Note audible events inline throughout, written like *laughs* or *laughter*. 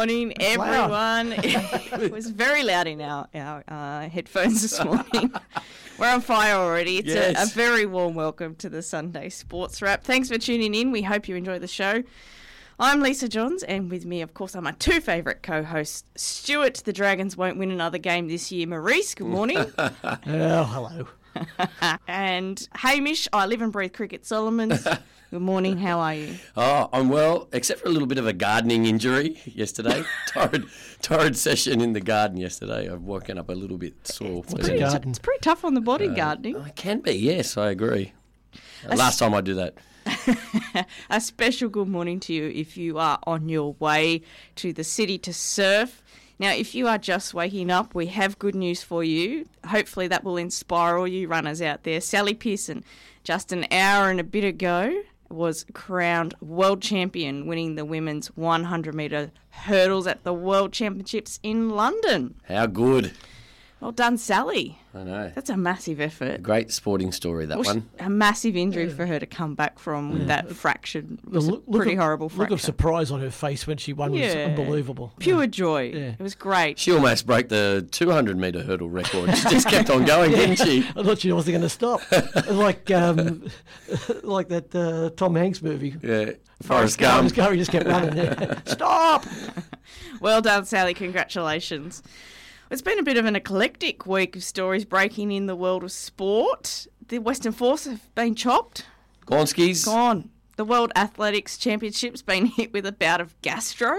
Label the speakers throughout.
Speaker 1: Good morning, everyone. *laughs* it was very loud in our, our uh, headphones this *laughs* morning. We're on fire already. It's a, a very warm welcome to the Sunday Sports Wrap. Thanks for tuning in. We hope you enjoy the show. I'm Lisa Johns, and with me, of course, are my two favourite co hosts, Stuart. The Dragons won't win another game this year. Maurice, good morning. *laughs*
Speaker 2: Oh, hello. *laughs*
Speaker 1: and Hamish, I live and breathe cricket Solomons. *laughs* Good morning. How are you?
Speaker 3: Oh, I'm well, except for a little bit of a gardening injury yesterday. *laughs* torrid, torrid session in the garden yesterday. I've woken up a little bit sore.
Speaker 2: What's
Speaker 3: But,
Speaker 2: a
Speaker 3: uh,
Speaker 2: garden?
Speaker 1: It's pretty tough on the body, gardening.
Speaker 3: It can be, yes, I agree. Uh, Last time I do that.
Speaker 1: A special good morning to you if you are on your way to the city to surf. Now, if you are just waking up, we have good news for you. Hopefully, that will inspire all you runners out there. Sally Pearson, just an hour and a bit ago, was crowned world champion, winning the women's 100 metre hurdles at the World Championships in London.
Speaker 3: How good.
Speaker 1: Well done, Sally.
Speaker 3: I know.
Speaker 1: That's a massive effort.
Speaker 3: Great sporting story, that
Speaker 1: Well,
Speaker 3: one.
Speaker 1: A massive injury for her to come back from with that fractured,
Speaker 2: The
Speaker 1: was a
Speaker 2: look- look
Speaker 1: pretty
Speaker 2: of-
Speaker 1: horrible
Speaker 2: Look of surprise on her face when she won was unbelievable.
Speaker 1: Pure joy.
Speaker 2: Yeah.
Speaker 1: It was great.
Speaker 3: She almost broke the 200 metre hurdle record. She just kept on going, didn't she? *laughs*
Speaker 2: I thought she wasn't going to stop. *laughs* like um, *laughs* like that uh, Tom Hanks movie.
Speaker 3: Yeah. Forrest
Speaker 2: Forrest
Speaker 3: Gump.
Speaker 2: Gump, he just kept running. Stop!
Speaker 1: Well done, Sally. Congratulations. It's been a bit of an eclectic week of stories breaking in the world of sport. The Western Force have been chopped,
Speaker 3: Gonskis.
Speaker 1: gone. The World Athletics Championships been hit with a bout of gastro,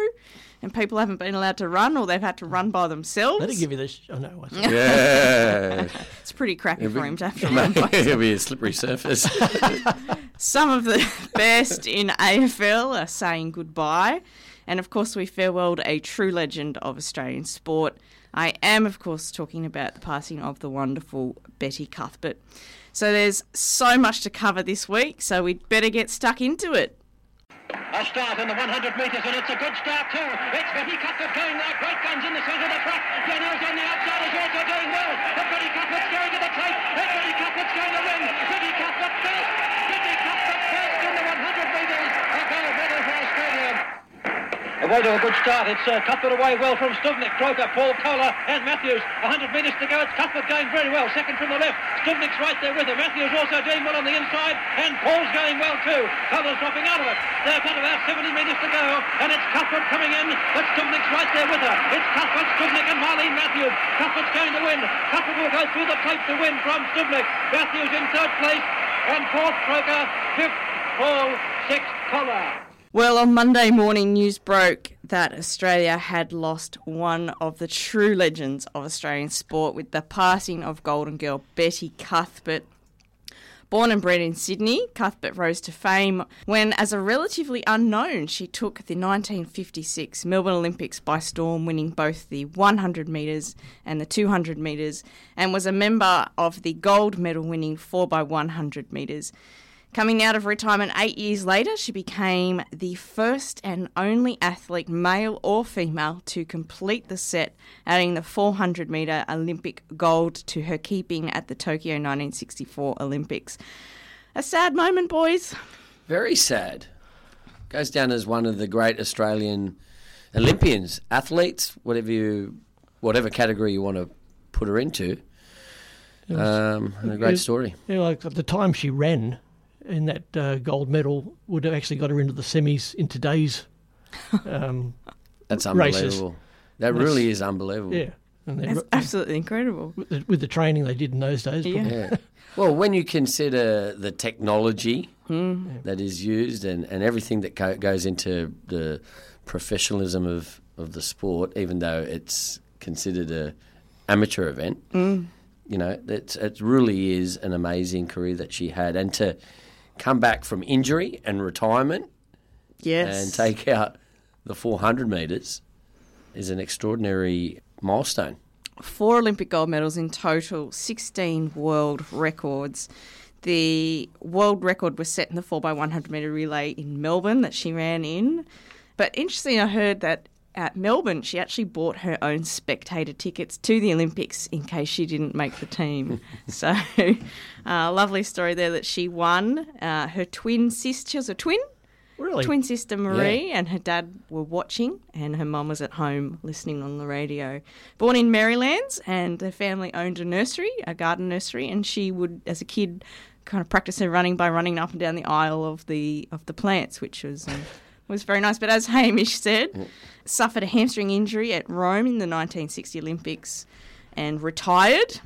Speaker 1: and people haven't been allowed to run or they've had to run by themselves.
Speaker 2: Let her give you this. Oh, no. I.
Speaker 3: Yeah. *laughs*
Speaker 1: It's pretty crappy for him to have to *laughs* run by
Speaker 3: It'll be a slippery surface. *laughs*
Speaker 1: Some of the best in AFL are saying goodbye. And of course, we farewelled a true legend of Australian sport. I am, of course, talking about the passing of the wonderful Betty Cuthbert. So there's so much to cover this week, so we'd better get stuck into it.
Speaker 4: A start in the 100 metres, and it's a good start too. It's Betty Cuthbert going like great guns in the centre of the track. Janelle's on the outside is also doing well. But Betty Cuthbert's going to the tape. And Betty Cuthbert's going to win. Betty Cuthbert first. Betty Cuthbert first in the 100 metres. A gold medal for Australia. Away to a good start. It's uh, Cuthbert away well from Stubnik, Croker, Paul Kohler and Matthews. 100 metres to go. It's Cuthbert going very well. Second from the left. Stubnik's right there with her. Matthews also doing well on the inside. And Paul's going well too. Kohler's dropping out of it. They've got about 70 metres to go. And it's Cuthbert coming in. But Stubnik's right there with her. It's Cuthbert, Stubnik and Marlene Matthews. Cuthbert's going to win. Cuthbert will go through the tape to win from Stubnik. Matthews in third place. And fourth Croker. Fifth Paul. Sixth Kohler.
Speaker 1: Well, on Monday morning, news broke that Australia had lost one of the true legends of Australian sport with the passing of Golden Girl Betty Cuthbert. Born and bred in Sydney, Cuthbert rose to fame when, as a relatively unknown, she took the 1956 Melbourne Olympics by storm, winning both the 100 metres and the 200 metres, and was a member of the gold medal winning 4x100 metres. Coming out of retirement eight years later, she became the first and only athlete, male or female, to complete the set, adding the 400 metre Olympic gold to her keeping at the Tokyo 1964 Olympics. A sad moment, boys.
Speaker 3: Very sad. Goes down as one of the great Australian Olympians, athletes, whatever you, whatever category you want to put her into. Um, a great story.
Speaker 2: Yeah, like at the time she ran in that uh, gold medal would have actually got her into the semis in today's. *laughs* Um,
Speaker 3: That's
Speaker 2: Races.
Speaker 3: unbelievable. That
Speaker 2: That's-
Speaker 3: really is unbelievable.
Speaker 2: yeah. And they,
Speaker 1: That's absolutely incredible.
Speaker 2: with, the, with the training they did in those days.
Speaker 1: Yeah.
Speaker 3: Yeah. Well, when you consider the technology
Speaker 1: Hmm.
Speaker 3: that is used and, and everything that go, goes into the professionalism of, of the sport, even though it's considered a amateur event,
Speaker 1: Hmm.
Speaker 3: you know, it's, it really is an amazing career that she had. And to come back from injury and retirement
Speaker 1: Yes.
Speaker 3: and take out the 400 metres is an extraordinary milestone.
Speaker 1: four Olympic gold medals in total, 16 world records. The world record was set in the 4x100 metre relay in Melbourne that she ran in. But interesting, I heard that at Melbourne, she actually bought her own spectator tickets to the Olympics in case she didn't make the team. *laughs* so, uh, lovely story there that she won. Uh, her twin sister, she was a twin.
Speaker 2: Really?
Speaker 1: twin sister Marie and her dad were watching, and her mum was at home listening on the radio. Born in Merrylands, and her family owned a nursery, a garden nursery, and she would, as a kid, kind of practice her running by running up and down the aisle of the of the plants, which was. Um, was very nice, but as Hamish said, suffered a hamstring injury at Rome in the 1960 Olympics and retired.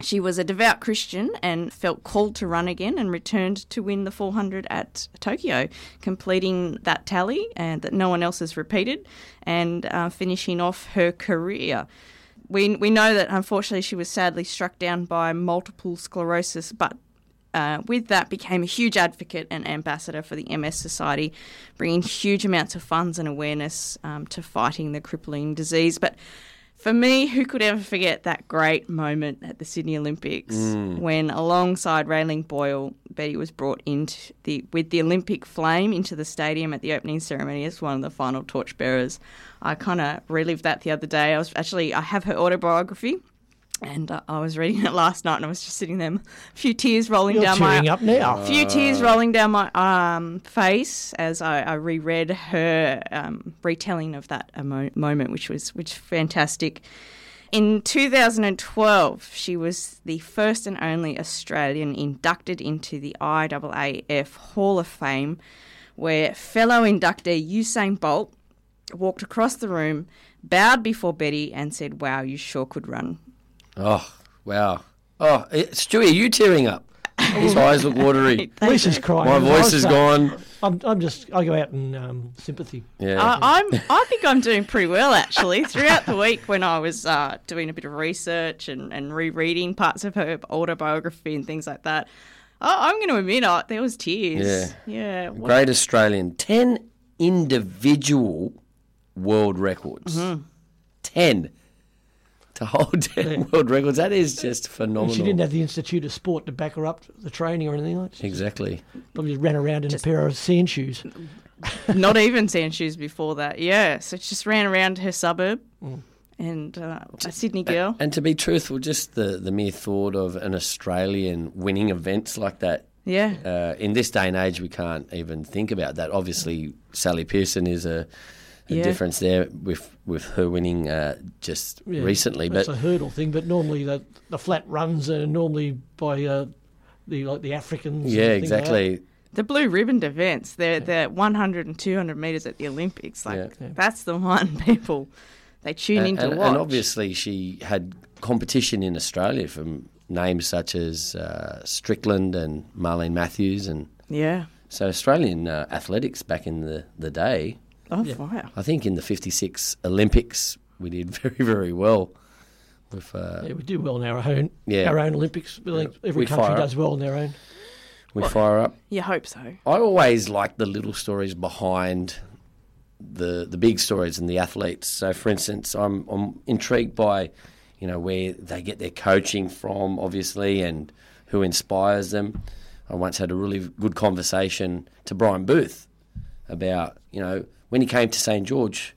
Speaker 1: She was a devout Christian and felt called to run again and returned to win the 400 at Tokyo, completing that tally and that no one else has repeated and uh, finishing off her career. We, we know that unfortunately she was sadly struck down by multiple sclerosis, but uh, with that became a huge advocate and ambassador for the MS Society, bringing huge amounts of funds and awareness um, to fighting the crippling disease. But for me, who could ever forget that great moment at the Sydney Olympics when, alongside Raelene Boyle, Betty was brought into the with the Olympic flame into the stadium at the opening ceremony as one of the final torchbearers. I kind of relived that the other day. I was actually I have her autobiography. And uh, I was reading *laughs* it last night, and I was just sitting there, a few tears rolling
Speaker 2: You're
Speaker 1: down my
Speaker 2: tearing up now.
Speaker 1: a few tears rolling down my um, face as I, I reread her um, retelling of that emo- moment, which was which fantastic. In 2012, she was the first and only Australian inducted into the IAAF Hall of Fame, where fellow inductee Usain Bolt walked across the room, bowed before Betty, and said, "Wow, you sure could run."
Speaker 3: Oh, wow. Oh, eh, Stewie, are you tearing up? His eyes look watery.
Speaker 2: Lisa's crying.
Speaker 3: My
Speaker 2: as
Speaker 3: voice is gone.
Speaker 2: I'm, I'm just, I go out in um, sympathy.
Speaker 3: Yeah.
Speaker 1: I, I'm. I think I'm doing pretty well actually. Throughout the week, when I was uh, doing a bit of research and, and rereading parts of her autobiography and things like that, I, I'm going to admit uh, there was tears. Yeah. What-
Speaker 3: Great Australian. 10 individual world records.
Speaker 2: Mm-hmm.
Speaker 3: 10. To hold *laughs* 10 world records. That is just phenomenal.
Speaker 2: She didn't have the Institute of Sport to back her up, the training or anything like that.
Speaker 3: Exactly.
Speaker 2: probably just ran around in a pair of sand shoes. *laughs*
Speaker 1: Not even sand shoes before that. Yeah. So she just ran around her suburb.
Speaker 2: Mm.
Speaker 1: And uh, a Sydney girl.
Speaker 3: And to be truthful, just the, the mere thought of an Australian winning events like that
Speaker 1: Yeah.
Speaker 3: Uh, in this day and age, we can't even think about that. Obviously, Sally Pearson is a, a
Speaker 1: Yeah.
Speaker 3: difference there with with her winning uh, just
Speaker 2: Yeah,
Speaker 3: recently.
Speaker 2: That's
Speaker 3: But
Speaker 2: a hurdle thing, but normally the, the flat runs are normally by uh, the like the Africans. and
Speaker 3: yeah,
Speaker 2: things like
Speaker 3: exactly.
Speaker 1: The blue ribbon events, they're, they're 100 and 200 metres at the Olympics. Like,
Speaker 3: Yeah.
Speaker 2: Yeah.
Speaker 1: that's the one *laughs* people, they tune in
Speaker 3: and,
Speaker 1: to
Speaker 3: and,
Speaker 1: watch.
Speaker 3: and obviously, she had competition in Australia from names such as uh, Strickland and Marlene Matthews, and
Speaker 1: Yeah.
Speaker 3: so Australian uh, athletics back in the, the day.
Speaker 1: Oh,
Speaker 2: Yeah.
Speaker 1: wow.
Speaker 3: I think in the '56 Olympics, we did *laughs* very very well. With uh,
Speaker 2: Yeah, we do well in our own
Speaker 3: Yeah.
Speaker 2: our own Olympics. Think every
Speaker 3: We
Speaker 2: country does well in their own.
Speaker 3: we fire up.
Speaker 1: You hope so.
Speaker 3: I always like the little stories behind the the big stories and the athletes. So, for instance, I'm I'm intrigued by, you know, where they get their coaching from, obviously, and who inspires them. I once had a really good conversation to Brian Booth about, you know, when he came to St George,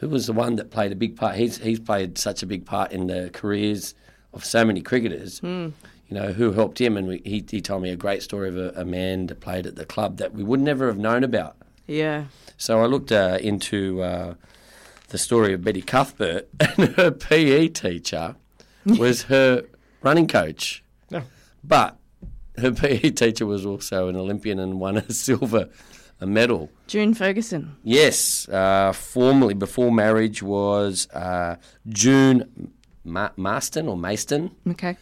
Speaker 3: who was the one that played a big part. He's he's played such a big part in the careers of so many cricketers. You know who helped him, and we, he he told me a great story of a, a man that played at the club that we would never have known about.
Speaker 1: Yeah.
Speaker 3: So I looked uh, into uh, the story of Betty Cuthbert, *laughs* and her PE teacher *laughs* was her running coach.
Speaker 2: No.
Speaker 3: But her PE teacher was also an Olympian and won a *laughs* silver a medal.
Speaker 1: June Ferguson.
Speaker 3: Yes, uh, formerly before marriage was uh, June Ma- Marston or Mayston.
Speaker 1: Okay.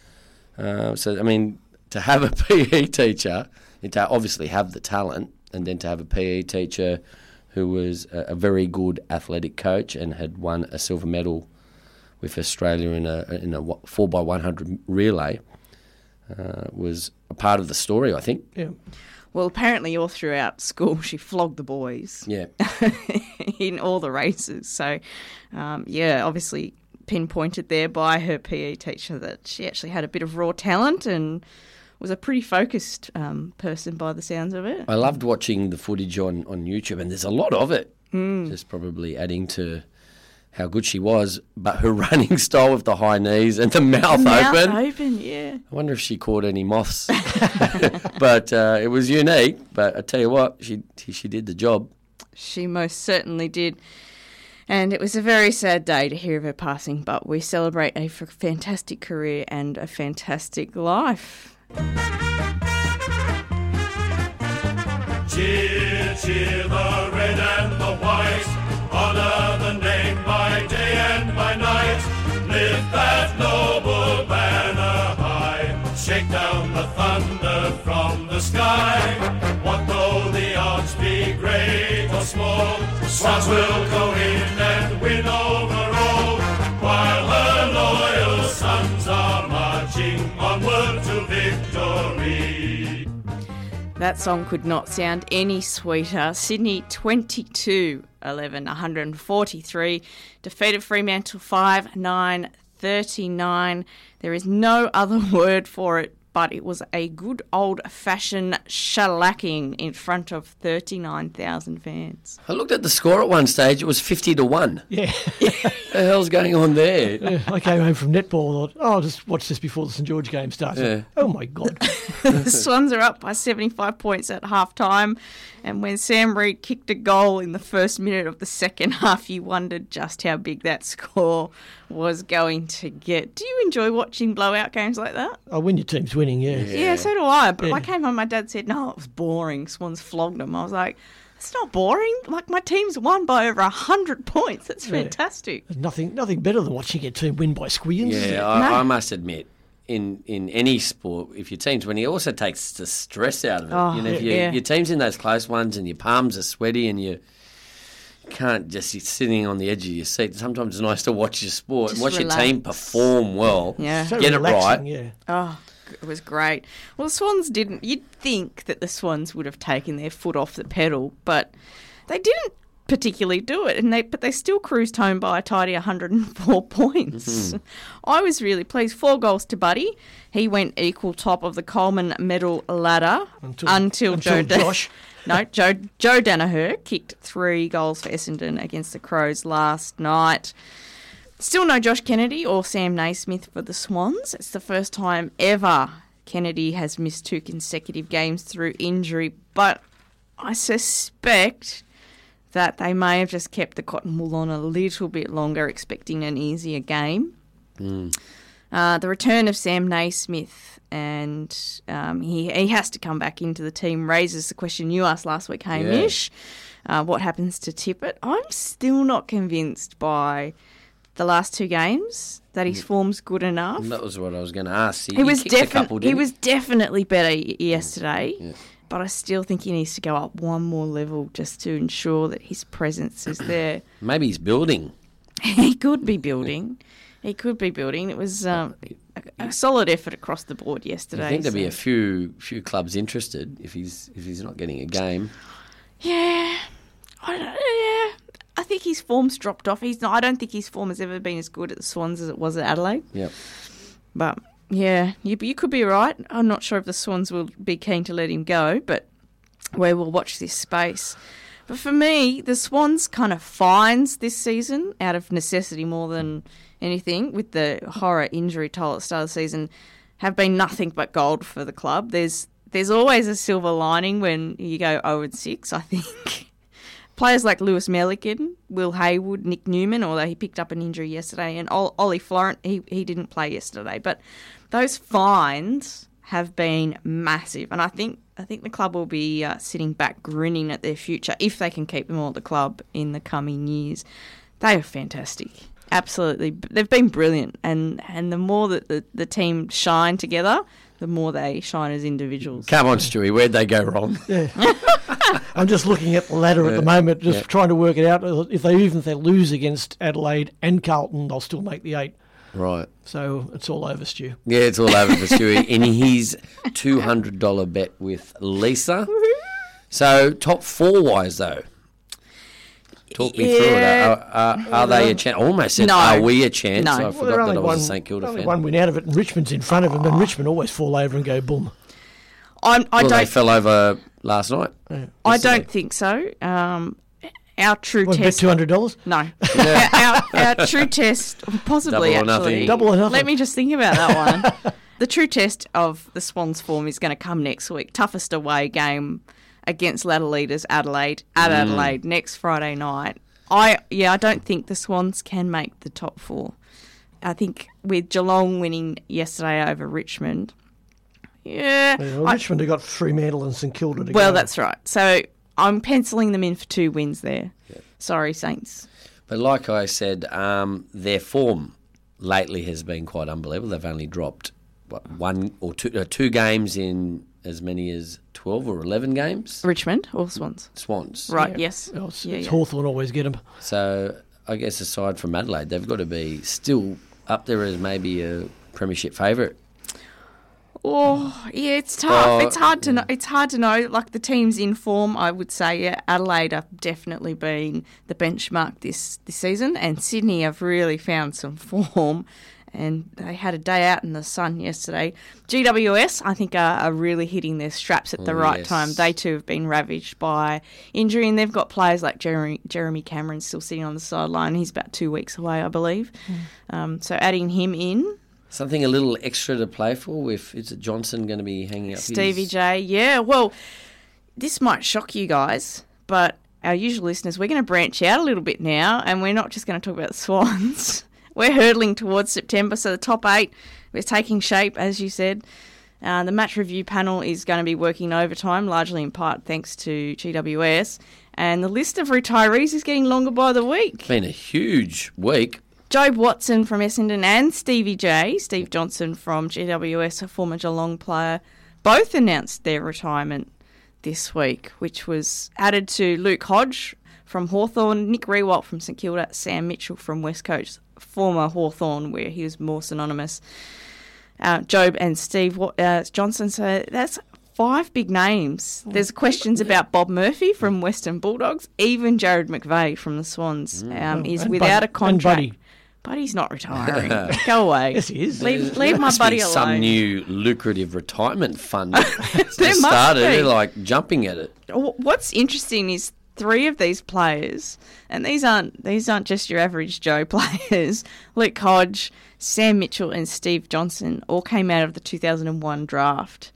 Speaker 3: Uh, so I mean, to have a *laughs* PE teacher, and to obviously have the talent, and then to have a PE teacher who was a, a very good athletic coach and had won a silver medal with Australia in a in a four by one hundred relay uh, was a part of the story. I think.
Speaker 2: Yeah.
Speaker 1: Well, apparently, all throughout school, *laughs* she flogged the boys
Speaker 3: Yeah. *laughs*
Speaker 1: in all the races. So, um, yeah, obviously pinpointed there by her PE teacher that she actually had a bit of raw talent and was a pretty focused um, person by the sounds of it.
Speaker 3: I loved watching the footage on, on YouTube, and there's a lot of it. Just probably adding to how good she was, but her *laughs* running style with the high knees and the mouth,
Speaker 1: Mouth
Speaker 3: open.
Speaker 1: open, yeah.
Speaker 3: I wonder if she caught any moths. *laughs* but uh, it was unique. But I tell you what, she she did the job.
Speaker 1: She most certainly did. And it was a very sad day to hear of her passing, but we celebrate a fantastic career and a fantastic life.
Speaker 5: Cheer, cheer the red and the white. Thunder from the sky. What though the odds be great or small? Swans will go in and win over all. While her loyal sons are marching onward to victory.
Speaker 1: That song could not sound any sweeter. Sydney 22 11 143 defeated Fremantle 5 9 39. There is no other *laughs* word for it, but it was a good old fashioned shellacking in front of 39,000 fans.
Speaker 3: I looked at the score at one stage. It was fifty to one. *laughs*
Speaker 2: Yeah.
Speaker 3: What the hell's going on there?
Speaker 2: Yeah, I came home from netball. and thought, oh, I'll just watch this before the St George game starts.
Speaker 3: Yeah.
Speaker 2: Oh my god! *laughs* *laughs*
Speaker 1: the Swans are up by 75 points at half time. And when Sam Reid kicked a goal in the first minute of the second half, you wondered just how big that score was going to get. Do you enjoy watching blowout games like that?
Speaker 2: oh, when your team's winning, yeah.
Speaker 1: Yeah, so do I. But
Speaker 2: Yeah.
Speaker 1: I came home, my dad said, no, it was boring. Swans flogged them. I was like, it's not boring. Like, my team's won by over 100 points. That's
Speaker 2: Yeah.
Speaker 1: fantastic.
Speaker 2: There's nothing, nothing better than watching your team win by squeals.
Speaker 3: Yeah,
Speaker 1: No.
Speaker 3: I, I must admit, in in any sport, if your team's winning, it also takes the stress out of it.
Speaker 1: Oh,
Speaker 3: you know, if you,
Speaker 1: yeah.
Speaker 3: your team's in those close ones and your palms are sweaty and you can't just sit sitting on the edge of your seat. Sometimes it's nice to watch your sport and
Speaker 1: Just
Speaker 3: watch your team perform well.
Speaker 1: Yeah.
Speaker 2: So
Speaker 3: Get it
Speaker 2: relaxing,
Speaker 3: right.
Speaker 2: Yeah.
Speaker 1: Oh, it was great. Well, the Swans didn't. You'd think that the Swans would have taken their foot off the pedal, but they didn't particularly do it. And they, but they still cruised home by a tidy 104 *laughs* points. Mm-hmm. I was really pleased. Four goals to Buddy. He went equal top of the Coleman medal ladder
Speaker 2: Until-
Speaker 1: until,
Speaker 2: until
Speaker 1: Joe.
Speaker 2: Josh. *laughs*
Speaker 1: no, Joe Joe Daniher kicked three goals for Essendon against the Crows last night. Still no Josh Kennedy or Sam Naismith for the Swans. It's the first time ever Kennedy has missed two consecutive games through injury, but I suspect that they may have just kept the cotton wool on a little bit longer, expecting an easier game. Uh, the return of Sam Naismith and um, he he has to come back into the team raises the question you asked last week, Hamish. Uh, what happens to Tippett? I'm still not convinced by the last two games that his mm. form's good enough.
Speaker 3: That was what I was going to ask.
Speaker 1: He was
Speaker 3: a couple,
Speaker 1: definitely he was definitely better y- mm. yesterday, but I still think he needs to go up one more level just to ensure that his presence is *clears throat* there.
Speaker 3: Maybe he's building. *laughs*
Speaker 1: he could be building. He could be building. It was um, uh, a, a solid effort across the board yesterday.
Speaker 3: I think there'd be a few few clubs interested if he's if he's not getting a game.
Speaker 1: Yeah, I don't, yeah. I think his form's dropped off. He's not. I don't think his form has ever been as good at the Swans as it was at Adelaide.
Speaker 3: Yep.
Speaker 1: But yeah, you, you could be right. I'm not sure if the Swans will be keen to let him go, but we will watch this space. But for me, the Swans kind of finds this season out of necessity more than anything, with the horror injury toll at the start of the season, have been nothing but gold for the club. There's there's always a silver lining when you go 0 and 6, I think. *laughs* Players like Lewis Melican, Will Hayward, Nick Newman, although he picked up an injury yesterday, and Ol- Ollie Florent, he, he didn't play yesterday. But those fines have been massive, and I think I think the club will be uh, sitting back grinning at their future if they can keep them all at the club in the coming years. They are fantastic, absolutely. They've been brilliant, and and the more that the, the team shine together, the more they shine as individuals.
Speaker 3: Come on, Stewie, where'd they go wrong? *laughs* Yeah.
Speaker 2: I'm just looking at the ladder at the moment, just
Speaker 3: Yeah.
Speaker 2: trying to work it out. If they even if they lose against Adelaide and Carlton, they'll still make the eight.
Speaker 3: Right.
Speaker 2: So it's all over, Stu.
Speaker 3: Yeah, it's all over for Stewie in his two hundred dollar bet with Lisa. So top four wise though. Talk me through it. Are, are, are they a chance? Almost said,
Speaker 1: No.
Speaker 3: are we a chance?
Speaker 1: No.
Speaker 3: I
Speaker 1: Well,
Speaker 3: forgot that I was a St Kilda
Speaker 2: only
Speaker 3: fan.
Speaker 2: one win out of it, and Richmond's in front of them, and Richmond always fall over and go boom.
Speaker 1: I'm, I
Speaker 3: well,
Speaker 1: don't
Speaker 3: they fell over last night.
Speaker 1: I don't think so. Um, our true
Speaker 2: What,
Speaker 1: test.
Speaker 2: two hundred dollars?
Speaker 1: No, our, *laughs* our, our true test, possibly
Speaker 3: Double
Speaker 1: actually.
Speaker 3: nothing.
Speaker 2: Double or nothing.
Speaker 1: Let me just think about that one. *laughs* the true test of the Swans' form is going to come next week. Toughest away game against ladder leaders Adelaide at Adelaide next Friday night. I yeah, I don't think the Swans can make the top four. I think with Geelong winning yesterday over Richmond. Yeah,
Speaker 2: Yeah, well,
Speaker 1: I-
Speaker 2: Richmond have got Fremantle and St Kilda to
Speaker 1: well,
Speaker 2: go.
Speaker 1: that's right. So I'm penciling them in for two wins there. Sorry, Saints.
Speaker 3: But like I said, um, their form lately has been quite unbelievable. They've only dropped what, one or two, uh, two games in as many as 12 or 11 games.
Speaker 1: Richmond or Swans?
Speaker 3: Swans.
Speaker 1: Right, yes.
Speaker 2: Oh, it's,
Speaker 1: Yeah,
Speaker 2: it's
Speaker 1: yeah.
Speaker 2: Hawthorn always get them.
Speaker 3: So I guess aside from Adelaide, they've got to be still up there as maybe a premiership favourite.
Speaker 1: Oh, yeah, it's tough.
Speaker 3: Oh,
Speaker 1: it's hard to know. It's hard to know. Like the teams in form, I would say, yeah, Adelaide have definitely been the benchmark this this season, and Sydney have really found some *laughs* form. And they had a day out in the sun yesterday. GWS, I think, are, are really hitting their straps at the
Speaker 3: Oh,
Speaker 1: right
Speaker 3: yes.
Speaker 1: time. They too have been ravaged by injury, and they've got players like Jeremy, Jeremy Cameron still sitting on the sideline. He's about two weeks away, I believe. Um, so adding him in,
Speaker 3: Something a little extra to play for with is Johnson going to be hanging up
Speaker 1: Stevie
Speaker 3: his...
Speaker 1: J. Yeah, well, this might shock you guys, but our usual listeners, we're going to branch out a little bit now, and we're not just going to talk about the *laughs* Swans. We're hurtling towards September, so the top eight is taking shape, as you said. Uh, the match review panel is going to be working overtime, largely in part thanks to GWS. And the list of retirees is getting longer by the week.
Speaker 3: It's Been a huge week.
Speaker 1: Jobe Watson from Essendon and Stevie J, Steve Johnson from GWS, a former Geelong player, both announced their retirement this week, which was added to Luke Hodge from Hawthorn, Nick Riewoldt from St Kilda, Sam Mitchell from West Coast, former Hawthorn, where he was more synonymous. Uh, Jobe and Steve uh, Johnson. So that's five big names. There's questions about Bob Murphy from Western Bulldogs. Even Jarrad McVeigh from the Swans um, is
Speaker 2: And
Speaker 1: without
Speaker 2: Buddy-
Speaker 1: a contract.
Speaker 2: Buddy.
Speaker 1: Buddy's not retiring. *laughs* Go away.
Speaker 2: Yes, he is.
Speaker 1: Leave, leave my buddy alone.
Speaker 3: Some new lucrative retirement fund *laughs*
Speaker 1: There
Speaker 3: started. They're like jumping at it.
Speaker 1: What's interesting is three of these players, and these aren't these aren't just your average Joe *laughs* players. Luke Hodge, Sam Mitchell, and Steve Johnson all came out of the 2001 draft.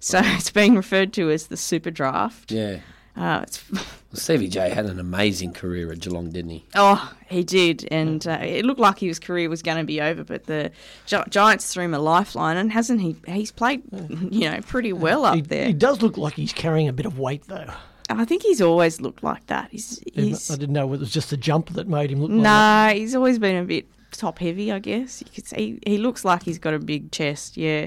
Speaker 1: So it's being referred to as the Super Draft.
Speaker 3: Yeah.
Speaker 1: Uh, it's, *laughs*
Speaker 3: Stevie J had an amazing career at Geelong, didn't he?
Speaker 1: oh, he did, and uh, it looked like his career was going to be over. But the Gi- Giants threw him a lifeline, and hasn't he? He's played, you know, pretty well up
Speaker 2: He,
Speaker 1: there.
Speaker 2: he does look like he's carrying a bit of weight, though.
Speaker 1: I think he's always looked like that. He's, he's
Speaker 2: I didn't know whether it was just the jump that made him look like that.
Speaker 1: Nah, he's always been a bit top heavy, I guess. You could say he looks like he's got a big chest. Yeah,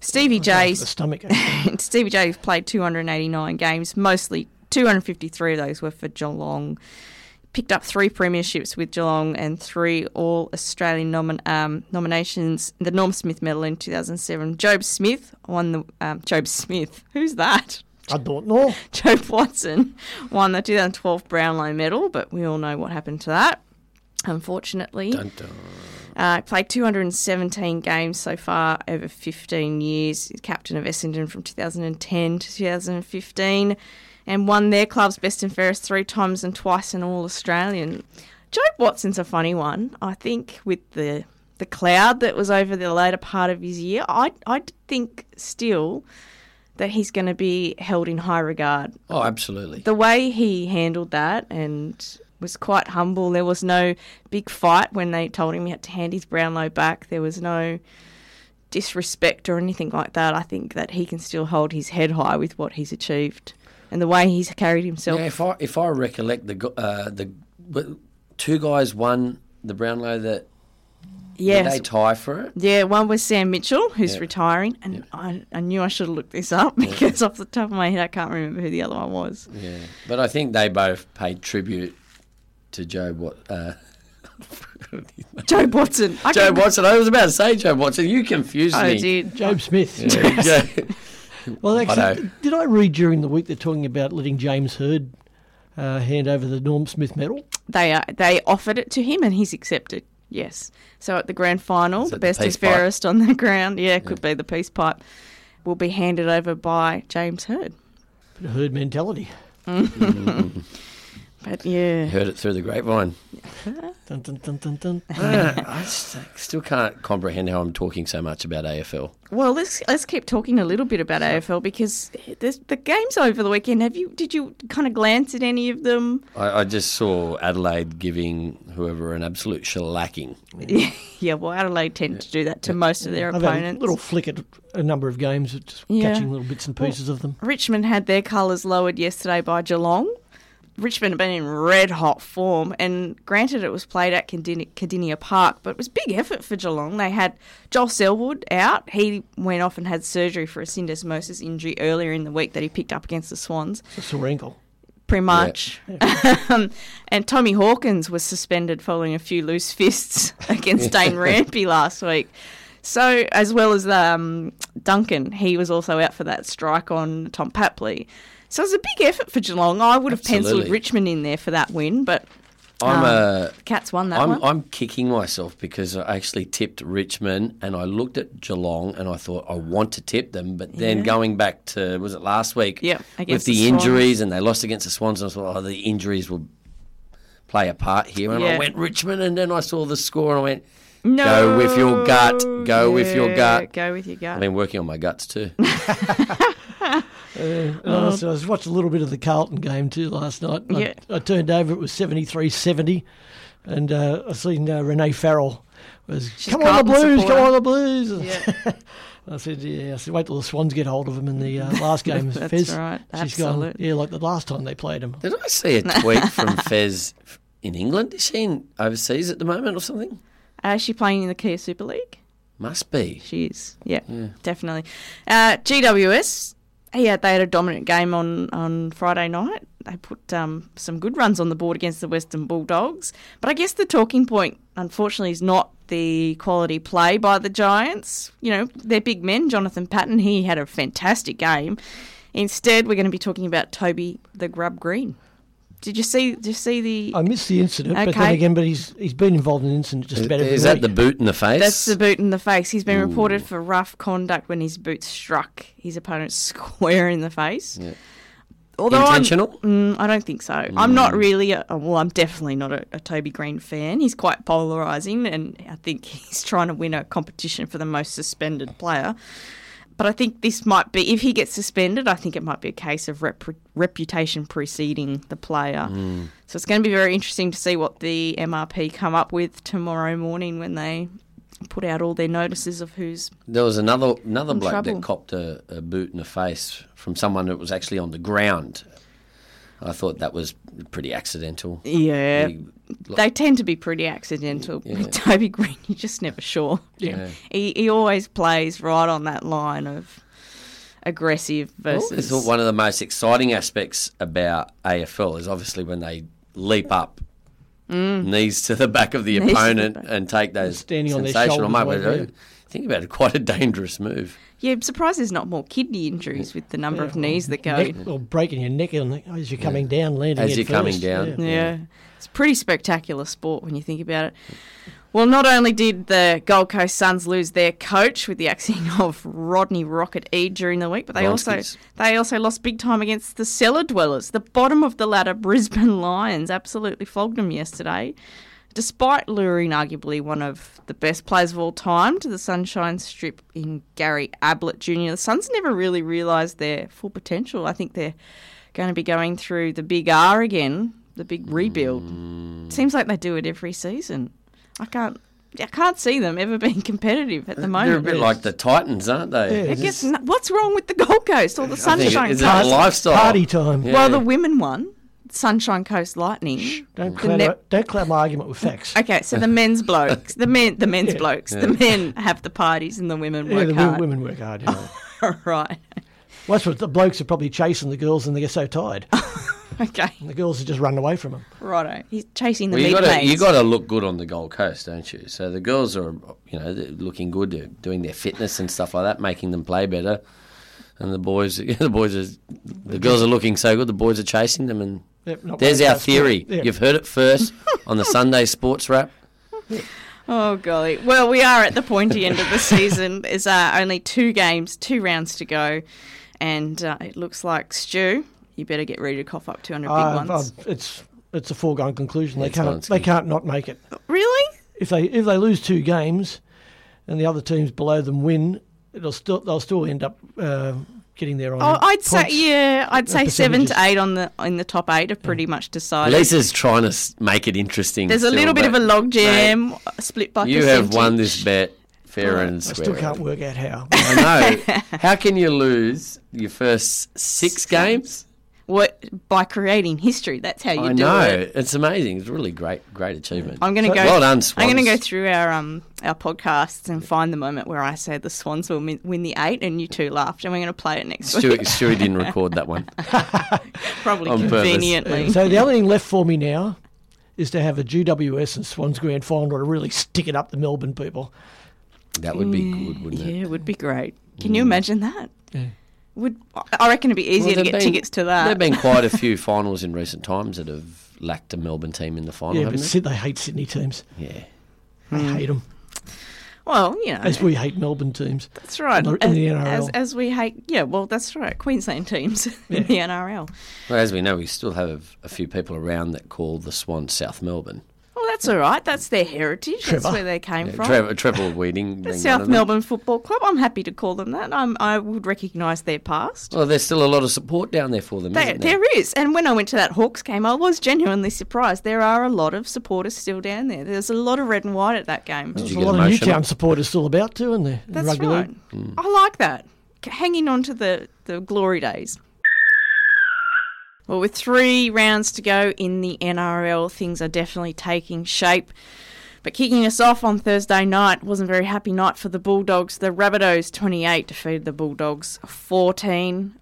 Speaker 1: Stevie
Speaker 2: The
Speaker 1: J's
Speaker 2: stomach. *laughs*
Speaker 1: Stevie J's played 289 games, mostly 253 of those were for Geelong. Picked up three premierships with Geelong and three All Australian nomin- um, nominations. The Norm Smith Medal in 2007. Jobe Smith won the um, Jobe Smith. *laughs* Who's that?
Speaker 2: I don't know. *laughs*
Speaker 1: Joe Watson won the 2012 Brownlow Medal, but we all know what happened to that, unfortunately.
Speaker 3: Dun, dun.
Speaker 1: Uh, played 217 games so far over 15 years. He's captain of Essendon from 2010 to 2015 and won their club's best and fairest three times and twice an All Australian. Joe Watson's a funny one. I think with the the cloud that was over the later part of his year, I I think still that he's going to be held in high regard
Speaker 3: Oh, absolutely.
Speaker 1: the way he handled that and was quite humble. There was no big fight when they told him he had to hand his Brownlow back. There was no disrespect or anything like that. I think that he can still hold his head high with what he's achieved and the way he's carried himself.
Speaker 3: Yeah, if I if I recollect the uh, the two guys won the Brownlow that did they tie for it.
Speaker 1: Yeah, one was Sam Mitchell, who's
Speaker 3: Yeah.
Speaker 1: retiring, and I, I knew I should have looked this up *laughs* because off the top of my head, I can't remember who the other one was.
Speaker 3: Yeah, but I think they both paid tribute to Joe Wat. Uh, *laughs*
Speaker 1: Joe Watson. I
Speaker 3: Joe Watson. I was about to say Joe Watson. You confused
Speaker 1: I
Speaker 3: me.
Speaker 1: did.
Speaker 2: Jobe Smith.
Speaker 3: Yeah, *laughs*
Speaker 2: Well,
Speaker 3: Righto.
Speaker 2: actually, did I read during the week they're talking about letting James Hird uh, hand over the Norm Smith medal?
Speaker 1: They uh, they offered it to him and he's accepted. Yes. So at the grand final, the
Speaker 3: it the
Speaker 1: best and
Speaker 3: peace pipe?
Speaker 1: fairest on the *laughs* ground, yeah, it could be the peace pipe, will be handed over by James Hird.
Speaker 2: Bit of Hurd mentality. *laughs* *laughs*
Speaker 1: But yeah,
Speaker 3: Heard it through the grapevine. *laughs*
Speaker 2: Dun, dun, dun, dun, dun.
Speaker 3: Uh, I just- I still can't comprehend how I'm talking so much about AFL.
Speaker 1: well, let's let's keep talking a little bit about AFL because there's, the games over the weekend. Have you did you kind of glance at any of them?
Speaker 3: I, I just saw Adelaide giving whoever an absolute shellacking. *laughs*
Speaker 1: yeah, well, Adelaide tend to do that to most of their
Speaker 2: I've had a
Speaker 1: opponents.
Speaker 2: little flick at a number of games, just
Speaker 1: Yeah.
Speaker 2: catching little bits and pieces of them.
Speaker 1: Richmond had their colours lowered yesterday by Geelong. Richmond have been in red hot form, and granted, it was played at Cardini- Kardinia Park, but it was a big effort for Geelong. They had Joel Selwood out. He went off and had surgery for a syndesmosis injury earlier in the week that he picked up against the Swans,
Speaker 2: It's a sore ankle.
Speaker 1: pretty much. *laughs* Um, and Tommy Hawkins was suspended following a few loose fists *laughs* against Dane Rampe last week. So, as well as um, Duncan, he was also out for that strike on Tom Papley. So it was a big effort for Geelong. I would have penciled Richmond in there for that win, but
Speaker 3: I'm
Speaker 1: um,
Speaker 3: a.
Speaker 1: Cats won that
Speaker 3: I'm,
Speaker 1: one.
Speaker 3: I'm kicking myself because I actually tipped Richmond and I looked at Geelong and I thought I want to tip them, but then
Speaker 1: Yeah.
Speaker 3: going back to was it last week?
Speaker 1: Yeah,
Speaker 3: with the,
Speaker 1: the
Speaker 3: injuries and they lost against the Swans, and I thought, oh, the injuries will play a part here. And I went Richmond, and then I saw the score and I went,
Speaker 1: no,
Speaker 3: go with your gut, go with your gut.
Speaker 1: Go with your gut.
Speaker 3: I've been working on my guts too. *laughs* *laughs*
Speaker 2: And I, was, I was watching a little bit of the Carlton game too last night. I-
Speaker 1: Yeah.
Speaker 2: I, turned over, it was 73 70. And uh, I seen uh, Rene Farrell was,
Speaker 1: She's
Speaker 2: come on the Blues,
Speaker 1: supporter.
Speaker 2: come on the Blues.
Speaker 1: Yeah. *laughs*
Speaker 2: I said, yeah. I said, wait till the Swans get hold of him in the uh, last *laughs* game.
Speaker 1: That's
Speaker 2: Fez.
Speaker 1: right,
Speaker 2: She's gone,
Speaker 1: absolute.
Speaker 2: yeah, like the last time they played him.
Speaker 3: Did I see a tweet from *laughs* Fez in England? Is she in overseas at the moment or something?
Speaker 1: Uh, is she playing in the Kia Super League?
Speaker 3: Must be.
Speaker 1: She is. Yeah, definitely. Uh, GWS. Yeah, they had a dominant game on, on Friday night. They put um, some good runs on the board against the Western Bulldogs. But I guess the talking point, unfortunately, is not the quality play by the Giants. You know, they're big men. Jonathan Patton, he had a fantastic game. Instead, we're going to be talking about Toby the Grub Greene. Did you see? Did you see the?
Speaker 2: I missed the incident, okay. but then again, but he's he's been involved in an incident just about every
Speaker 3: Is that the boot in the face?
Speaker 1: That's the boot in the face. He's been reported for rough conduct when his boot struck his opponent *laughs* square in the face.
Speaker 3: Yeah.
Speaker 1: Although I'm-
Speaker 3: Intentional?
Speaker 1: mm, I don't think so. I'm not really, a, well, I'm definitely not a, a Toby Greene fan. He's quite polarising, and I think *laughs* he's trying to win a competition for the most suspended player. But I think this might be, if he gets suspended, I think it might be a case of rep- reputation preceding the player. Hmm. So it's going to be very interesting to see what the MRP come up with tomorrow morning when they put out all their notices of who's.
Speaker 3: There was another another bloke
Speaker 1: trouble.
Speaker 3: that copped a, a boot in the face from someone that was actually on the ground. I thought that was pretty accidental.
Speaker 1: Yeah.
Speaker 3: He-
Speaker 1: They tend to be pretty accidental.
Speaker 3: Yeah.
Speaker 1: With Toby Greene, *laughs* you're just never sure.
Speaker 2: Yeah.
Speaker 1: He, he always plays right on that line of aggressive
Speaker 3: I always
Speaker 1: versus.
Speaker 3: thought one of the most exciting aspects about AFL is obviously when they leap up, knees to the back of the
Speaker 1: Mm. Knees to the
Speaker 3: opponent and take those
Speaker 2: Standing on their
Speaker 3: sensational
Speaker 2: shoulders
Speaker 3: moments.
Speaker 2: while they-
Speaker 3: Think about it, quite a dangerous move.
Speaker 1: Yeah, I'm surprised there's not more kidney injuries with the number of knees that go.
Speaker 2: neck, or breaking your neck oh, as you're coming down, landing
Speaker 3: As you're coming down.
Speaker 2: Yeah.
Speaker 1: Yeah. It's a pretty spectacular sport when you think about it. Well, not only did the Gold Coast Suns lose their coach with the axing *laughs* of Rodney Rocket E during the week, but they also they also lost big time against the cellar dwellers. The bottom of the ladder Brisbane Lions absolutely flogged them yesterday. Despite luring arguably one of the best players of all time to the Sunshine Strip in Gary Ablett Jr., the Suns never really realised their full potential. I think they're going to be going through the big R again, the big rebuild. Mm. Seems like they do it every season. I can't. I can't see them ever *laughs* being competitive at the moment.
Speaker 3: They're a bit like the Titans, aren't they?
Speaker 2: Yeah,
Speaker 1: I guess what's wrong with the Gold Coast or the
Speaker 3: I think
Speaker 1: Sunshine
Speaker 3: is
Speaker 1: Coast?
Speaker 3: it a lifestyle?
Speaker 2: Party time.
Speaker 3: Yeah.
Speaker 1: Well, the women won. Sunshine Coast Lightning.
Speaker 2: Don't
Speaker 1: The
Speaker 2: cloud,
Speaker 1: ne-
Speaker 2: my, don't cloud my argument with facts. *laughs*
Speaker 1: Okay, so the men's blokes, the men, the men's *laughs*
Speaker 2: Yeah.
Speaker 1: blokes, the men have the parties and the women
Speaker 2: yeah,
Speaker 1: work
Speaker 2: the wo-
Speaker 1: hard.
Speaker 2: women work hard. Yeah. *laughs*
Speaker 1: right.
Speaker 2: well, that's what the blokes are probably chasing the girls and they get so tired.
Speaker 1: Okay.
Speaker 2: And the girls are just run away from them.
Speaker 1: Righto. He's chasing the
Speaker 3: Well, you
Speaker 1: meat
Speaker 3: got to you got to look good on the Gold Coast, don't you? So the girls are, you know, they're looking good, doing their fitness and stuff like that, making them play better. And the boys, *laughs* the boys are, the girls are looking so good. The boys are chasing them, and
Speaker 2: Yep,
Speaker 3: there's our theory.
Speaker 2: Yeah.
Speaker 3: You've heard it first on the Sunday Sports Wrap. *laughs*
Speaker 1: Oh golly! Well, we are at the pointy end of the season. *laughs* There's uh, only two games, two rounds to go, and uh, it looks like Stu. You better get ready to cough up 200 big
Speaker 2: Uh,
Speaker 1: ones.
Speaker 2: uh, it's it's a foregone conclusion. They
Speaker 3: it's
Speaker 2: can't. They can't not make it.
Speaker 1: Really?
Speaker 2: If they if they lose two games, and the other teams below them win, it'll still they'll still end up uh, getting there on.
Speaker 1: Oh, I'd say yeah. I'd say seven to eight on the in the top eight are pretty much decided.
Speaker 3: Lisa's trying to make it interesting.
Speaker 1: There's a little bit of a log jam split by
Speaker 3: You have won this bet fair and square.
Speaker 2: I still can't work out how.
Speaker 3: I know. *laughs* How can you lose your first six games?
Speaker 1: What by creating history? That's how you
Speaker 3: I
Speaker 1: do
Speaker 3: know.
Speaker 1: it.
Speaker 3: It's amazing. It's a really great, great achievement.
Speaker 1: I'm going to
Speaker 2: So-
Speaker 1: go.
Speaker 3: Well done, Swans.
Speaker 1: I'm going to go through our um our podcasts and find the moment where I say the Swans will win, win the eight, and you two laughed, and we're going to play it next week.
Speaker 3: Stewie, *laughs* Stewie didn't record that one. *laughs*
Speaker 1: Probably
Speaker 3: on purpose.
Speaker 1: conveniently.
Speaker 2: so the only thing left for me now is to have a GWS and Swans grand final to really stick it up the Melbourne people.
Speaker 3: That would be good, wouldn't
Speaker 1: yeah,
Speaker 3: it?
Speaker 1: Yeah, it would be great. Can you imagine that?
Speaker 2: Yeah.
Speaker 1: Would I reckon it'd be easier
Speaker 3: Well,
Speaker 1: to get
Speaker 3: been-
Speaker 1: tickets to that?
Speaker 3: There've been quite a few *laughs* finals in recent times that have lacked a Melbourne team in the final,
Speaker 2: Yeah,
Speaker 3: haven't
Speaker 2: but Syd- they hate Sydney teams.
Speaker 3: Yeah.
Speaker 2: They hmm. hate them
Speaker 1: well, you know,
Speaker 2: as we hate Melbourne teams.
Speaker 1: that's right.
Speaker 2: in the- in the NRL.
Speaker 1: As, as we hate, yeah, well, that's right. Queensland teams *laughs* in the NRL.
Speaker 3: Well, as we know, we still have a few people around that call the Swans South Melbourne.
Speaker 1: Well, that's all right. That's their heritage.
Speaker 2: Trevor.
Speaker 1: That's where they came
Speaker 3: Yeah,
Speaker 1: from.
Speaker 3: Trevor, Trevor Weeding.
Speaker 1: the South. Melbourne Football Club. I'm happy to call them that. I'm, I would recognise their past.
Speaker 3: Well, there's still a lot of support down there for them,
Speaker 1: There,
Speaker 3: isn't there?
Speaker 1: there is. And when I went to that Hawks game, I was genuinely surprised. There are a lot of supporters still down there. There's a lot of red and white at that game.
Speaker 2: There's a
Speaker 3: get
Speaker 2: lot of
Speaker 3: emotional?
Speaker 2: Newtown supporters still about too, in the in
Speaker 1: That's
Speaker 2: rugby
Speaker 1: right.
Speaker 2: league.
Speaker 1: I like that. Hanging on to the, the glory days. Well, with three rounds to go in the NRL, things are definitely taking shape. But kicking us off on Thursday night wasn't a very happy night for the Bulldogs. The Rabbitohs 28 defeated the Bulldogs 14.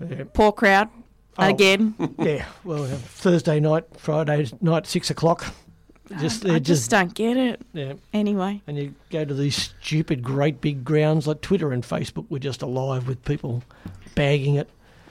Speaker 2: Yeah.
Speaker 1: Poor crowd
Speaker 2: Oh.
Speaker 1: again. *laughs*
Speaker 2: Yeah, well, uh, Thursday night, Friday night, six o'clock. Just
Speaker 1: I
Speaker 2: they're
Speaker 1: just
Speaker 2: just,
Speaker 1: don't get it.
Speaker 2: yeah.
Speaker 1: Anyway,
Speaker 2: And you go to these stupid, great big grounds like Twitter and Facebook were just alive with people bagging it.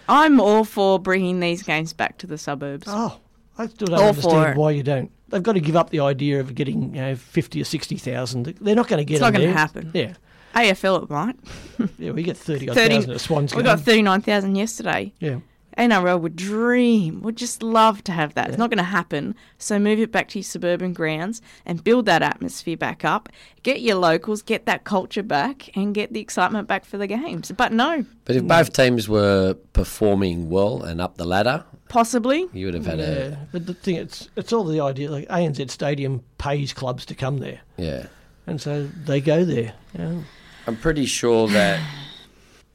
Speaker 1: I'm all for bringing these games back to the suburbs.
Speaker 2: Oh, I still don't
Speaker 1: All
Speaker 2: understand why you don't. They've got to give up the idea of getting you know, fifty or sixty thousand. They're not going to get. It.
Speaker 1: It's not going to happen.
Speaker 2: Yeah,
Speaker 1: AFL it might. *laughs*
Speaker 2: yeah. We get thirty odd
Speaker 1: 30
Speaker 2: thousand at Swans
Speaker 1: We got 39,000 yesterday.
Speaker 2: yeah,
Speaker 1: NRL would dream, would just love to have that. It's not going to happen. So move it back to your suburban grounds and build that atmosphere back up. Get your locals, get that culture back, and get the excitement back for the games. But no,
Speaker 3: But if mm. both teams were performing well and up the ladder,
Speaker 1: possibly.
Speaker 3: you would have had
Speaker 2: yeah. But the thing, it's it's all the idea. Like ANZ Stadium pays clubs to come there,
Speaker 3: yeah.
Speaker 2: and so they go there. Yeah.
Speaker 3: I'm pretty sure that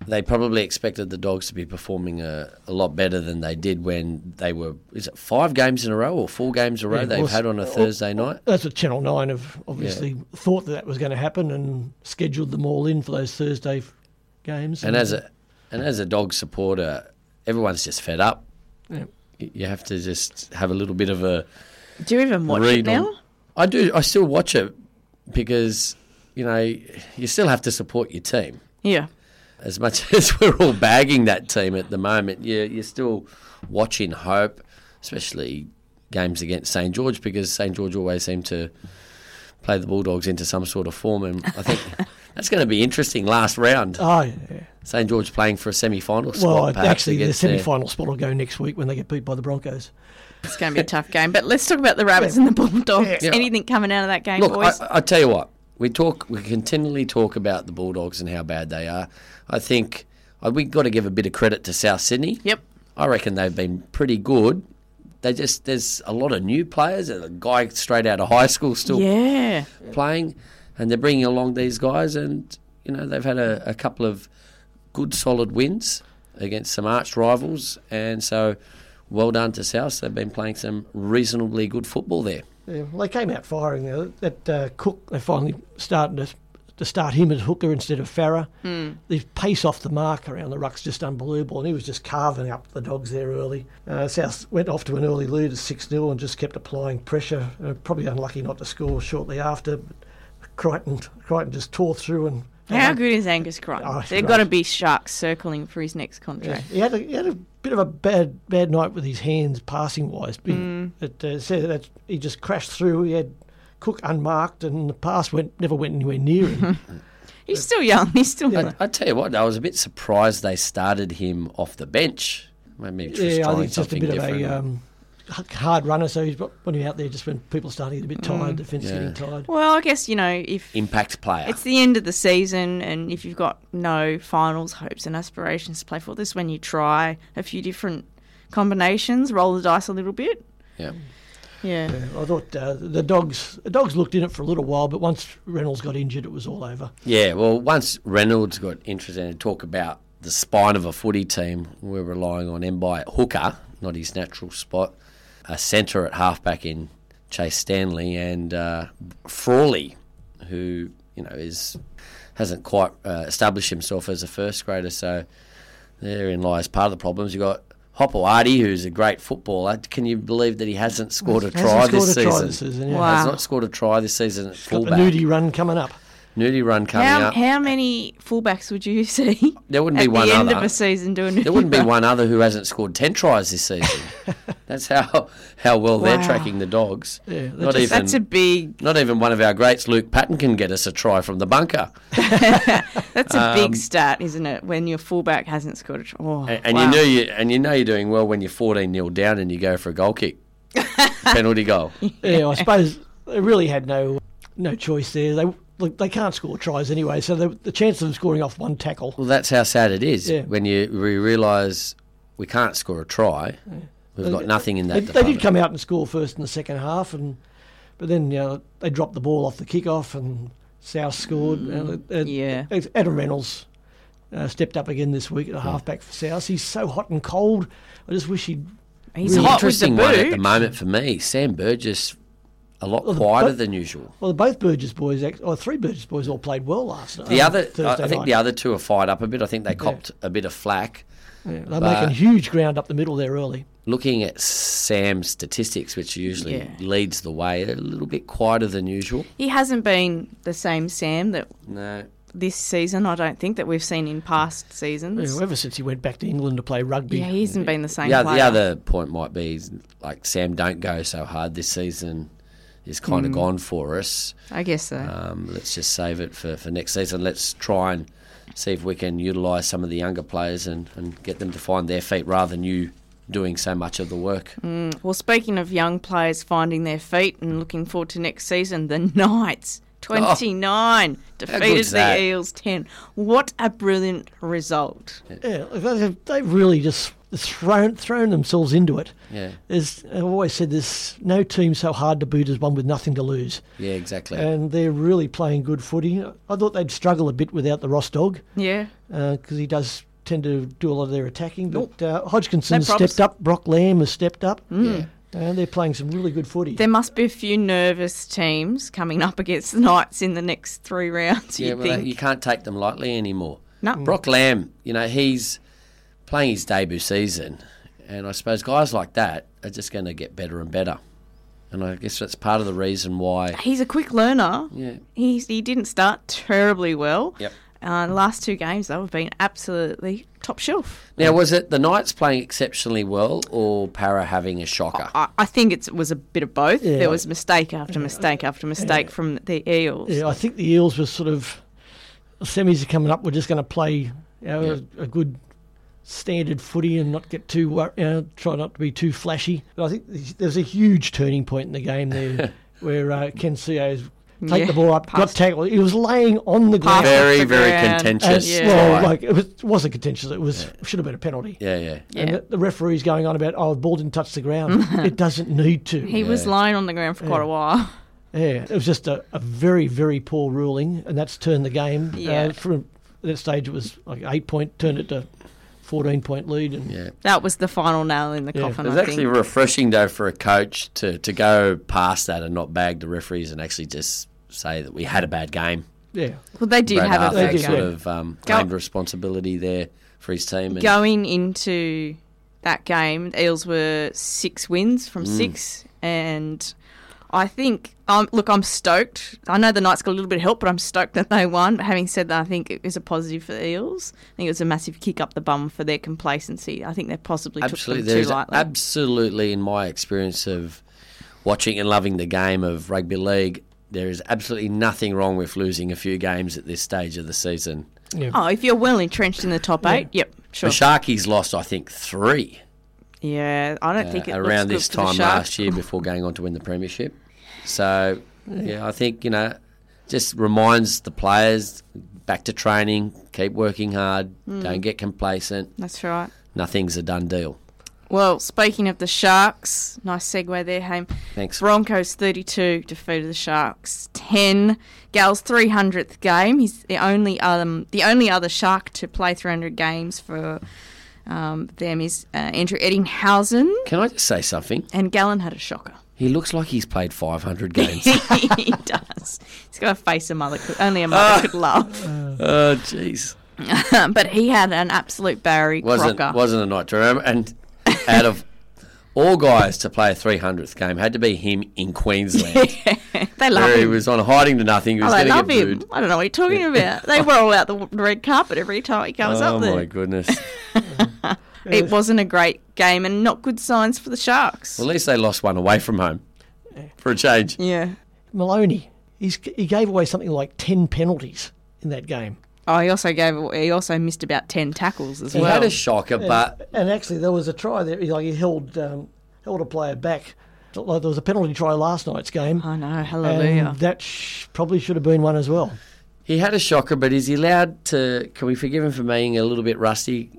Speaker 3: they probably expected the Dogs to be performing a, a lot better than they did when they were. Is it five games in a row or four games in a row
Speaker 2: Yeah,
Speaker 3: they've
Speaker 2: well,
Speaker 3: had on a Thursday night?
Speaker 2: That's what Channel Nine have obviously thought that that was going to happen and scheduled them all in for those Thursday f- games.
Speaker 3: And as a and as a dog supporter, everyone's just fed up.
Speaker 2: Yeah.
Speaker 3: You you have to just have a little bit of a
Speaker 1: Do you even watch it
Speaker 3: read
Speaker 1: now?
Speaker 3: on. I do. I still watch it because you know you still have to support your team.
Speaker 1: Yeah.
Speaker 3: As much *laughs* as we're all bagging that team at the moment, you you're still watching hope, especially games against St George because St George always seem to play the Bulldogs into some sort of form, and I think *laughs* that's going to be interesting. Last round,
Speaker 2: oh, yeah.
Speaker 3: St George playing for a semi-final spot.
Speaker 2: well, actually, the
Speaker 3: uh,
Speaker 2: semi-final spot will go next week when they get beat by the Broncos.
Speaker 1: It's going to be a tough game. But let's talk about the Rabbits *laughs* and the Bulldogs.
Speaker 3: Yeah.
Speaker 1: Anything coming out of that game,
Speaker 3: Look,
Speaker 1: boys?
Speaker 3: I, I tell you what, we talk, we continually talk about the Bulldogs and how bad they are. I think uh, we got to give a bit of credit to South Sydney.
Speaker 1: yep.
Speaker 3: I reckon they've been pretty good. They just there's a lot of new players. A guy straight out of high school still
Speaker 1: Yeah.
Speaker 3: playing, and they're bringing along these guys. And you know they've had a, a couple of good, solid wins against some arch rivals, and so well done to South. They've been playing some reasonably good football there.
Speaker 2: Yeah, well, they came out firing. That uh, Cook, they finally starting to to start him as hooker instead of Farah. Mm. The pace off the mark around the ruck's just unbelievable, and he was just carving up the dogs there early. Uh, South went off to an early lead at 6 0 and just kept applying pressure. Uh, probably unlucky not to score shortly after. But Crichton, Crichton just tore through and.
Speaker 1: How good is Angus Crichton?
Speaker 2: Oh, great.
Speaker 1: got to be sharks circling for his next
Speaker 2: Yeah,
Speaker 1: contract.
Speaker 2: he had a, he had a bit of a bad bad night with his hands passing wise. It uh, said that he just crashed through. He had Cook unmarked, and the pass went never went anywhere near him. *laughs*
Speaker 1: He's still young. He's still.
Speaker 2: Yeah.
Speaker 3: I, I tell you what, I was a bit surprised they started him off the bench. Maybe
Speaker 2: yeah, I think it's just a bit
Speaker 3: different.
Speaker 2: of a um, h- hard runner, so he's putting him out there just when people are starting to get a bit
Speaker 1: Mm.
Speaker 2: tired, defence
Speaker 3: Yeah.
Speaker 2: getting tired.
Speaker 1: Well, I guess you know if
Speaker 3: Impact player.
Speaker 1: it's the end of the season, and if you've got no finals hopes and aspirations to play for, this when you try a few different combinations, roll the dice a little bit.
Speaker 3: yeah.
Speaker 1: Yeah.
Speaker 2: I thought uh, the dogs the dogs looked in it for a little while, but once Reynolds got injured, it was all over.
Speaker 3: Yeah, well, once Reynolds got interested in talk about the spine of a footy team, we're relying on Mbye at hooker, not his natural spot, a centre at halfback in Chase Stanley, and uh, Frawley, who you know is hasn't quite uh, established himself as a first grader. So therein lies part of the problems. You've got Hopoate, who's a great footballer. Can you believe that he hasn't scored a
Speaker 2: Hasn't
Speaker 3: try,
Speaker 2: scored
Speaker 3: this,
Speaker 2: a
Speaker 3: season?
Speaker 2: try this season, yeah.
Speaker 1: Wow.
Speaker 3: Has not scored a try this season at
Speaker 2: Got the
Speaker 3: fullback.
Speaker 2: nudie run coming up.
Speaker 3: Nudie run coming
Speaker 1: How,
Speaker 3: up.
Speaker 1: how many fullbacks would you *laughs* see
Speaker 3: There wouldn't
Speaker 1: at
Speaker 3: be one
Speaker 1: the end
Speaker 3: other.
Speaker 1: of a season doing
Speaker 3: There wouldn't be one other who hasn't scored ten tries this season. *laughs* That's how how well they're tracking the dogs.
Speaker 2: Yeah, that's
Speaker 3: not
Speaker 2: just-
Speaker 3: even
Speaker 1: That's a big.
Speaker 3: not even one of our greats, Luke Patten, can get us a try from the bunker. *laughs*
Speaker 1: That's a
Speaker 3: Um,
Speaker 1: big start, isn't it? When your fullback hasn't scored a try. Oh,
Speaker 3: And, and
Speaker 1: wow.
Speaker 3: you know you and you know you're doing well when you're 14 0 down and you go for a goal kick, penalty goal.
Speaker 2: Yeah, I suppose they really had no no choice there. They look, they can't score tries anyway, so the, the chance of them scoring off one tackle.
Speaker 3: Well, that's how sad it is
Speaker 2: Yeah.
Speaker 3: when you we realise we can't score a try. We've got nothing in that.
Speaker 2: They, they did come out and score first in the second half, and but then you know, they dropped the ball off the kickoff, and South scored.
Speaker 3: Mm.
Speaker 2: Uh, uh,
Speaker 1: Yeah.
Speaker 2: Adam Reynolds uh, stepped up again this week at a halfback for South. He's so hot and cold. I just wish he'd.
Speaker 1: He's
Speaker 2: really
Speaker 1: hot with the
Speaker 3: Interesting one at the moment for me. Sam Burgess, a lot
Speaker 2: Well,
Speaker 3: quieter
Speaker 2: but-
Speaker 3: than usual.
Speaker 2: Well, both Burgess boys, or three Burgess boys, all played well last night.
Speaker 3: The
Speaker 2: um,
Speaker 3: other, I,
Speaker 2: Thursday
Speaker 3: I think
Speaker 2: night.
Speaker 3: the other two are fired up a bit. I think they copped a bit of flack.
Speaker 2: Yeah, they're
Speaker 3: but-
Speaker 2: making huge ground up the middle there early.
Speaker 3: Looking at Sam's statistics, which usually
Speaker 1: Yeah.
Speaker 3: leads the way, a little bit quieter than usual.
Speaker 1: He hasn't been the same Sam that
Speaker 3: No,
Speaker 1: this season. I don't think that we've seen in past
Speaker 2: Yeah,
Speaker 1: seasons.
Speaker 2: ever since he went back to England to play rugby.
Speaker 1: Yeah, he hasn't been the same.
Speaker 3: the, oth-
Speaker 1: player.
Speaker 3: the other point might be like Sam don't go so hard this season is kind of gone for us.
Speaker 1: I guess so.
Speaker 3: Um, let's just save it for, for next season. Let's try and see if we can utilise some of the younger players and, and get them to find their feet rather than you doing so much of the work.
Speaker 1: Well, speaking of young players finding their feet and looking forward to next season, the Knights. *laughs* 29 defeated
Speaker 3: good's that?
Speaker 1: the Eels 10. What a brilliant result.
Speaker 2: Yeah, they've, they've really just thrown thrown themselves into it.
Speaker 3: Yeah,
Speaker 2: There's, I've always said there's no team so hard to beat as one with nothing to lose,
Speaker 3: yeah, exactly.
Speaker 2: and they're really playing good footy. I thought they'd struggle a bit without the Ross dog
Speaker 1: Yeah.
Speaker 2: because he does tend to do a lot of their attacking. But uh, Hodgkinson
Speaker 1: No
Speaker 2: stepped up, Brock Lamb has stepped up,
Speaker 3: yeah.
Speaker 2: and they're playing some really good footy.
Speaker 1: There must be a few nervous teams coming up against the Knights in the next three rounds,
Speaker 3: Yeah,
Speaker 1: you
Speaker 3: well,
Speaker 1: think.
Speaker 3: you can't take them lightly anymore.
Speaker 1: No.
Speaker 3: Brock Lamb, you know, he's playing his debut season, and I suppose guys like that are just going to get better and better. And I guess that's part of the reason why.
Speaker 1: He's a quick learner.
Speaker 3: Yeah.
Speaker 1: He's, he didn't start terribly well.
Speaker 3: Yep.
Speaker 1: Uh, the last two games, though, have been absolutely top shelf.
Speaker 3: Now, was it the Knights playing exceptionally well, or Parra having a shocker?
Speaker 1: I, I think it was a bit of both.
Speaker 2: Yeah.
Speaker 1: There was mistake after mistake after mistake from the Eels.
Speaker 2: Yeah, I think the Eels were sort of semis are coming up. We're just going to play you know, a, a good standard footy and not get too wor- you try not to be too flashy. But I think there's a huge turning point in the game there *laughs* where uh, Ken Seo's take
Speaker 1: Yeah,
Speaker 2: the ball up, got tackled. He was laying on the ground.
Speaker 3: Very,
Speaker 1: the
Speaker 3: very
Speaker 1: ground.
Speaker 3: contentious.
Speaker 1: Yeah.
Speaker 2: Well, like it, was, it wasn't contentious. It was should have been a penalty.
Speaker 3: yeah, yeah.
Speaker 2: And
Speaker 1: Yeah.
Speaker 2: the, the referee's going on about, oh, the ball didn't touch the ground. *laughs* it doesn't need to.
Speaker 1: He was
Speaker 3: Yeah.
Speaker 1: lying on the ground for quite a while. *laughs*
Speaker 2: Yeah, it was just a, a very, very poor ruling, and that's turned the game.
Speaker 1: Yeah.
Speaker 2: Uh, from that stage, it was like eight point, turned it to fourteen point lead, and
Speaker 3: Yeah.
Speaker 1: That was the final nail in the
Speaker 2: Yeah.
Speaker 1: coffin,
Speaker 3: It was
Speaker 1: I
Speaker 3: actually
Speaker 1: think.
Speaker 3: refreshing, though, for a coach to, to go past that and not bag the referees and actually just say that we had a bad game.
Speaker 2: yeah,
Speaker 1: Well, they did
Speaker 3: Brad
Speaker 1: have a
Speaker 3: Arthur
Speaker 2: They
Speaker 1: bad
Speaker 2: did,
Speaker 3: sort
Speaker 1: game.
Speaker 3: of um,
Speaker 1: Go-
Speaker 3: claimed responsibility there for his team. And
Speaker 1: Going into that game, the Eels were six wins from
Speaker 3: Mm.
Speaker 1: six, and I think, um, look, I'm stoked. I know the Knights got a little bit of help, but I'm stoked that they won. But having said that, I think it was a positive for the Eels. I think it was a massive kick up the bum for their complacency. I think they possibly
Speaker 3: absolutely,
Speaker 1: took them too lightly.
Speaker 3: absolutely, in my experience of watching and loving the game of rugby league, there is absolutely nothing wrong with losing a few games at this stage of the season.
Speaker 2: yeah.
Speaker 1: oh, if you're well entrenched in the top eight, yep, sure.
Speaker 3: The
Speaker 1: sure.
Speaker 3: Sharkies lost, I think, three.
Speaker 1: Yeah, I don't
Speaker 3: uh,
Speaker 1: think it
Speaker 3: around
Speaker 1: looks
Speaker 3: this
Speaker 1: good for the
Speaker 3: time last year before going on to win the premiership. So yeah, I think you know, just reminds the players back to training, keep working hard,
Speaker 1: Hmm.
Speaker 3: don't get complacent.
Speaker 1: That's right.
Speaker 3: Nothing's a done deal.
Speaker 1: Well, speaking of the Sharks, nice segue there, Haim.
Speaker 3: Thanks.
Speaker 1: Broncos 32 defeated the Sharks 10. Gal's 300th game. He's the only um the only other Shark to play 300 games for um, them is uh, Andrew Ettingshausen,
Speaker 3: Can I just say something?
Speaker 1: and Gallen had a shocker.
Speaker 3: He looks like he's played 500 *laughs* games.
Speaker 1: he does. He's got a face a mother could, only a mother ah. could love. *laughs*
Speaker 3: oh, jeez. *laughs*
Speaker 1: but he had an absolute Barry
Speaker 3: Wasn't
Speaker 1: crocker.
Speaker 3: wasn't a night to remember. And out of all guys to play a 300th game, had to be him in Queensland.
Speaker 1: they love
Speaker 3: where he
Speaker 1: him.
Speaker 3: was on hiding to nothing. He
Speaker 1: Oh, they
Speaker 3: getting
Speaker 1: love him.
Speaker 3: booed.
Speaker 1: I don't know what you're talking about. They roll out the red carpet every time he comes
Speaker 3: Oh
Speaker 1: up there.
Speaker 3: Oh my goodness!
Speaker 1: It wasn't a great game and not good signs for the Sharks.
Speaker 3: Well, at least they lost one away from home for a change.
Speaker 1: yeah.
Speaker 2: Maloney, he's, he gave away something like 10 penalties in that game.
Speaker 1: Oh, he also gave. He also missed about ten tackles as
Speaker 3: He
Speaker 1: well.
Speaker 3: He had a shocker, but
Speaker 2: And actually, there was a try there. He, like, he held, um, held a player back. Like, there was a penalty try last night's game.
Speaker 1: oh know, hallelujah!
Speaker 2: And that sh- probably should have been one as well.
Speaker 3: he had a shocker. But is he allowed to? Can we forgive him for being a little bit rusty?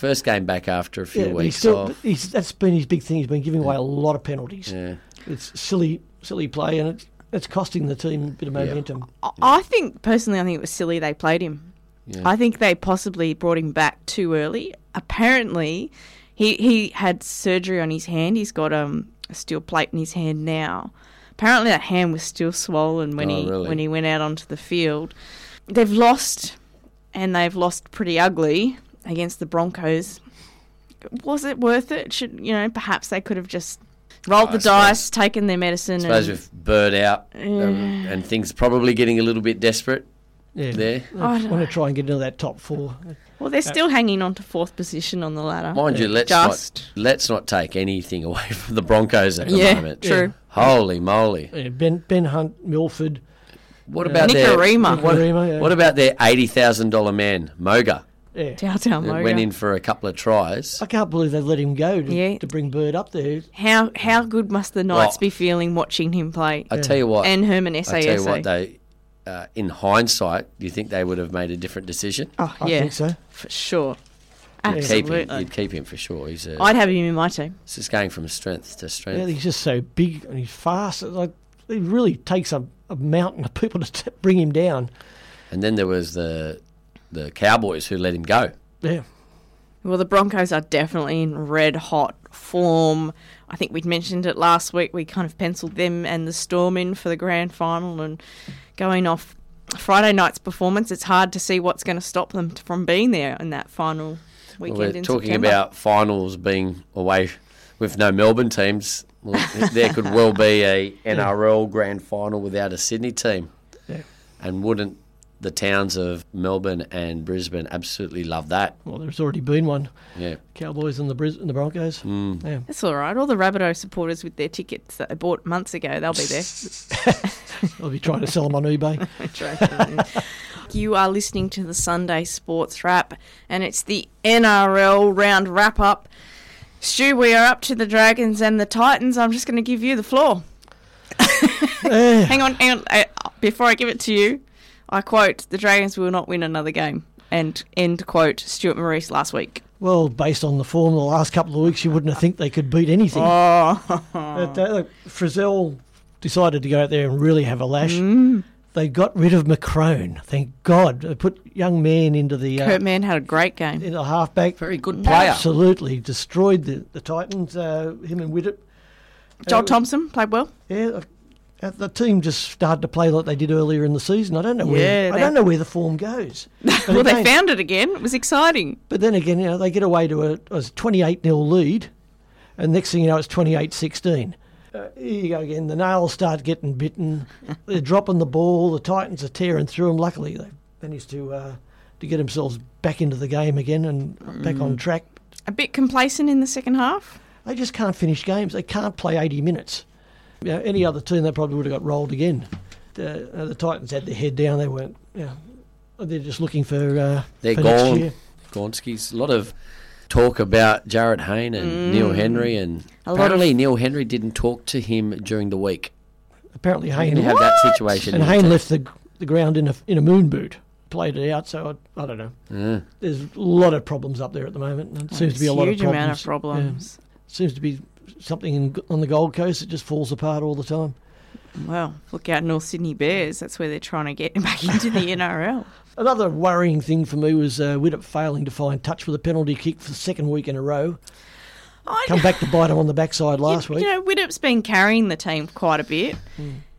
Speaker 3: First game back after a few
Speaker 2: Yeah, but he's
Speaker 3: weeks
Speaker 2: still,
Speaker 3: off.
Speaker 2: he's, that's been his big thing. He's been giving away a lot of penalties.
Speaker 3: Yeah.
Speaker 2: It's silly, silly play, and it's, it's costing the team a bit of momentum.
Speaker 1: I- I think personally, I think it was silly they played him.
Speaker 3: Yeah.
Speaker 1: I think they possibly brought him back too early. Apparently, he he had surgery on his hand. He's got um, a steel plate in his hand now. Apparently, that hand was still swollen when
Speaker 3: Oh,
Speaker 1: he
Speaker 3: really?
Speaker 1: when he went out onto the field. They've lost, and they've lost pretty ugly against the Broncos. Was it worth it? Should you know? Perhaps they could have just rolled
Speaker 3: I
Speaker 1: the
Speaker 3: suppose-
Speaker 1: dice, taken their medicine.
Speaker 3: I suppose
Speaker 1: and,
Speaker 3: with Bird out um, and things probably getting a little bit desperate
Speaker 2: Yeah.
Speaker 3: there.
Speaker 1: I
Speaker 2: I
Speaker 1: don't
Speaker 2: want to try and get into that top four.
Speaker 1: well, they're still hanging on to fourth position on the ladder.
Speaker 3: Mind you, let's
Speaker 1: Just.
Speaker 3: not let's not take anything away *laughs* from the Broncos at the
Speaker 1: Yeah,
Speaker 3: moment.
Speaker 1: true.
Speaker 3: Holy moly!
Speaker 2: Yeah, ben Ben Hunt, Milford,
Speaker 3: What about their
Speaker 1: Nikorima.
Speaker 3: what,
Speaker 2: yeah.
Speaker 3: what about their eighty thousand dollar man Moga?
Speaker 2: Yeah.
Speaker 1: Downtown
Speaker 3: that
Speaker 1: Moga.
Speaker 3: went in for a couple of tries.
Speaker 2: I can't believe they let him go to,
Speaker 1: Yeah.
Speaker 2: to bring Bird up there.
Speaker 1: How how good must the Knights
Speaker 3: Well-
Speaker 1: be feeling watching him play?
Speaker 3: I tell you what,
Speaker 1: and Herman
Speaker 3: I tell you what, they uh, in hindsight, do you think they would have made a different decision?
Speaker 1: oh
Speaker 2: I
Speaker 1: yeah,
Speaker 2: think so.
Speaker 1: for sure.
Speaker 3: Keep him,
Speaker 1: Absolutely.
Speaker 3: you'd keep him for sure. He's a,
Speaker 1: I'd have him in my team.
Speaker 3: it's just going from strength to strength.
Speaker 2: Yeah, he's just so big and he's fast. It's Like it really takes a, a mountain of people to t- bring him down.
Speaker 3: And then there was the the Cowboys who let him go.
Speaker 2: Yeah,
Speaker 1: Well, the Broncos are definitely in red hot form. I think we'd mentioned it last week. We kind of penciled them and the Storm in for the grand final, and going off Friday night's performance, it's hard to see what's going to stop them from being there in that final weekend
Speaker 3: Well, we're
Speaker 1: in
Speaker 3: talking
Speaker 1: September.
Speaker 3: about finals being away with no Melbourne teams. Well, *laughs* there could well be a NRL grand final without a Sydney team.
Speaker 2: Yeah.
Speaker 3: And wouldn't the towns of Melbourne and Brisbane absolutely love that?
Speaker 2: well, there's already been one.
Speaker 3: Yeah.
Speaker 2: Cowboys and the Bris- and the Broncos.
Speaker 3: Mm.
Speaker 2: Yeah,
Speaker 1: It's all right. All the Rabbitoh supporters with their tickets that they bought months ago, they'll be there. *laughs*
Speaker 2: I'll be trying to sell them *laughs* on eBay.
Speaker 1: you are listening to the Sunday Sports Wrap, and it's the NRL round wrap up. Stu, we are up to the Dragons and the Titans. I'm just going to give you the floor. *laughs* Hang on, hang on. Uh, before I give it to you, I quote: "The Dragons will not win another game." And end quote. Stuart Maurice last week.
Speaker 2: well, based on the form of the last couple of weeks, you wouldn't have think they could beat anything.
Speaker 1: Oh,
Speaker 2: But, uh, look, Frizell decided to go out there and really have a lash.
Speaker 1: Mm.
Speaker 2: They got rid of McCrone. Thank God. They put young man into the uh,
Speaker 1: Kurt Mann had a great game.
Speaker 2: in the halfback.
Speaker 3: Very good player.
Speaker 2: Absolutely destroyed the, the Titans. Uh, him and Widdop.
Speaker 1: Joel
Speaker 2: Uh,
Speaker 1: Thompson played well.
Speaker 2: Yeah, the team just started to play like they did earlier in the season. I don't know where.
Speaker 1: Yeah,
Speaker 2: I don't know where the form goes. *laughs*
Speaker 1: Well, they found it again. It was exciting.
Speaker 2: But then again, you know, they get away to a, a 28 0 lead, and next thing you know, it's 28 16. Uh, here you go again. The nails start getting bitten. *laughs* They're dropping the ball. The Titans are tearing through them. Luckily, they managed to uh, to get themselves back into the game again and back
Speaker 1: Mm.
Speaker 2: on track.
Speaker 1: A bit complacent in the second half.
Speaker 2: They just can't finish games. They can't play 80 minutes. You know, any other team, they probably would have got rolled again. The, uh, the Titans had their head down. They weren't. You know, they're just looking for. Uh,
Speaker 3: They're
Speaker 2: for next
Speaker 3: gone.
Speaker 2: year.
Speaker 3: Gonski's a lot of talk about Jarryd Hayne and Neil Henry, and
Speaker 1: Mm. A lot
Speaker 3: apparently Neil Henry didn't talk to him during the week.
Speaker 2: Apparently,
Speaker 3: He
Speaker 2: Hayne
Speaker 3: didn't have that situation.
Speaker 2: and Hayne left the the ground in a in a moon boot, played it out. So I, I don't know.
Speaker 3: Yeah.
Speaker 2: There's a lot of problems up there at the moment. It seems to be a lot of
Speaker 1: huge
Speaker 2: problems.
Speaker 1: amount of problems.
Speaker 2: Yeah. Seems to be something in, on the Gold Coast that just falls apart all the time.
Speaker 1: Well, look out, North Sydney Bears. That's where they're trying to get *laughs* back into the NRL.
Speaker 2: Another worrying thing for me was uh, Widdop failing to find touch with a penalty kick for the second week in a row.
Speaker 1: I
Speaker 2: Come back to bite him on the backside *laughs* last
Speaker 1: you,
Speaker 2: week.
Speaker 1: You know, Widdop's been carrying the team quite a bit.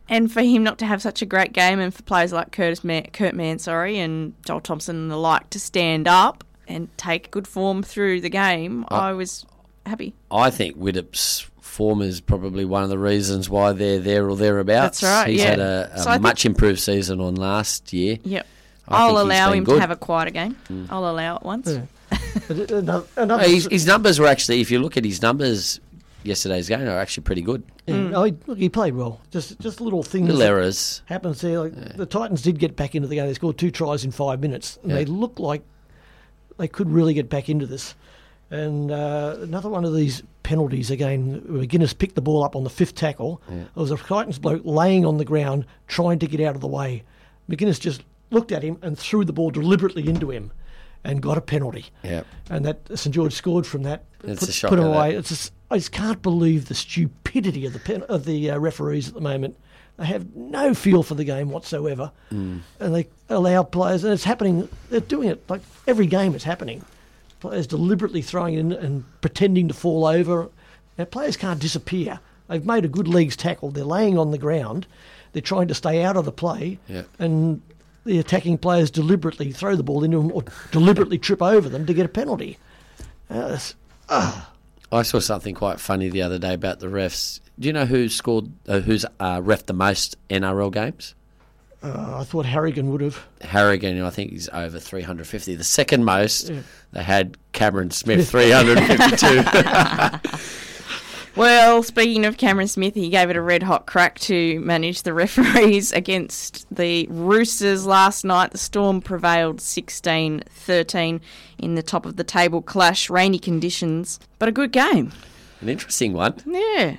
Speaker 1: And for him not to have such a great game, and for players like Curtis Man, Kurt Mann, sorry, and Joel Thompson and the like to stand up and take good form through the game, I was happy.
Speaker 3: I think Widdop's form is probably one of the reasons why they're there or thereabouts.
Speaker 1: That's right,
Speaker 3: He's
Speaker 1: yeah.
Speaker 3: had a, a
Speaker 1: So I think-
Speaker 3: much improved season on last year.
Speaker 1: Yep.
Speaker 3: I
Speaker 1: I'll allow him
Speaker 3: good.
Speaker 1: to have a quieter game. Mm. I'll allow it once.
Speaker 2: Yeah. But another, *laughs* another,
Speaker 3: His, his numbers were actually, if you look at his numbers yesterday's game, are actually pretty good.
Speaker 2: yeah, mm. oh, he, look, he played well. Just just little things.
Speaker 3: Little errors.
Speaker 2: happens there. Like The Titans did get back into the game. They scored two tries in five minutes, and
Speaker 3: Yeah.
Speaker 2: they look like they could really get back into this. And uh, another one of these penalties again. McInnes picked the ball up on the fifth tackle. There was a Titans bloke laying on the ground trying to get out of the way. McInnes just looked at him and threw the ball deliberately into him, and got a penalty.
Speaker 3: Yeah.
Speaker 2: And that St George scored from that.
Speaker 3: It's
Speaker 2: put,
Speaker 3: a shocker,
Speaker 2: put
Speaker 3: that.
Speaker 2: away. It's just, I just can't believe the stupidity of the pen, of the uh, referees at the moment. They have no feel for the game whatsoever,
Speaker 3: Mm.
Speaker 2: and they allow players. And it's happening. They're doing it like every game. It's happening. Players deliberately throwing in and pretending to fall over. Now, players can't disappear. They've made a good legs tackle. They're laying on the ground. They're trying to stay out of the play,
Speaker 3: Yeah.
Speaker 2: and the attacking players deliberately throw the ball into them or deliberately trip over them to get a penalty. Uh, it's-
Speaker 3: I saw something quite funny the other day about the refs. Do you know who scored, uh, who's uh, ref the most NRL games?
Speaker 2: Uh, I thought Harrigan would have.
Speaker 3: Harrigan, I think he's over 350. The second most, they had Cameron Smith, *laughs* 352. *laughs*
Speaker 1: Well, speaking of Cameron Smith, he gave it a red hot crack to manage the referees *laughs* against the Roosters last night. The Storm prevailed 16 13 in the top of the table clash, rainy conditions, but a good game.
Speaker 3: An interesting one.
Speaker 1: Yeah.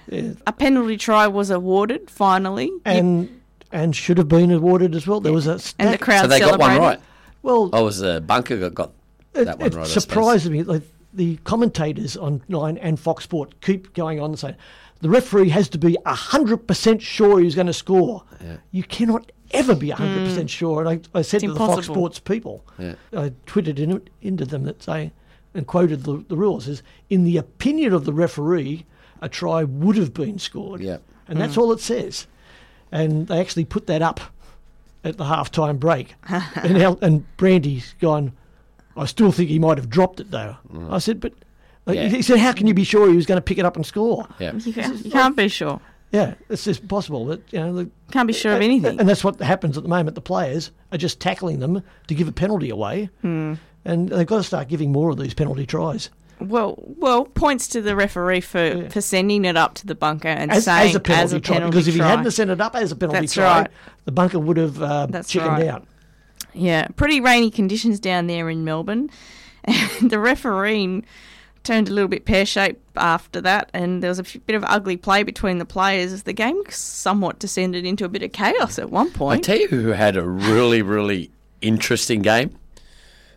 Speaker 1: A penalty try was awarded finally.
Speaker 2: and and should have been awarded as well. There was a stack,
Speaker 1: and the crowd
Speaker 3: So they got one right.
Speaker 2: well.
Speaker 3: Oh, was the bunker got, got
Speaker 2: it,
Speaker 3: that one
Speaker 2: it
Speaker 3: right? I suppose.
Speaker 2: surprised me. Like the commentators on Nine and Fox Sport keep going on and saying the referee has to be hundred percent sure he's going to score. You cannot ever be hundred mm. percent sure. And I, I said
Speaker 1: It's
Speaker 2: to the Fox. Sports people,
Speaker 3: Yeah.
Speaker 2: I tweeted in, into them that say and quoted the, the rules is in the opinion of the referee, a try would have been scored.
Speaker 3: Yeah.
Speaker 2: and that's mm. all it says. And they actually put that up at the halftime break. *laughs* and, Al, and Brandy's gone, I still think he might have dropped it though. I said, but
Speaker 3: Yeah.
Speaker 2: he said, how can you be sure he was going to pick it up and score?
Speaker 3: Yeah.
Speaker 1: You can't, you can't be sure.
Speaker 2: Yeah, it's just possible that you know. The,
Speaker 1: Can't be sure of anything.
Speaker 2: and that's what happens at the moment. The players are just tackling them to give a penalty away,
Speaker 1: Hmm.
Speaker 2: and they've got to start giving more of these penalty tries
Speaker 1: Well, well, points to the referee for, for sending it up to the bunker and
Speaker 2: as,
Speaker 1: saying
Speaker 2: as a penalty try.
Speaker 1: penalty
Speaker 2: Because if he hadn't sent it up as a penalty
Speaker 1: That's
Speaker 2: try,
Speaker 1: right.
Speaker 2: the bunker would have uh,
Speaker 1: That's
Speaker 2: chickened
Speaker 1: right.
Speaker 2: out.
Speaker 1: Yeah, pretty rainy conditions down there in Melbourne. *laughs* And the refereeing turned a little bit pear shaped after that, and there was a f- bit of ugly play between the players the game somewhat descended into a bit of chaos at one point.
Speaker 3: I tell you who had a really, really interesting game?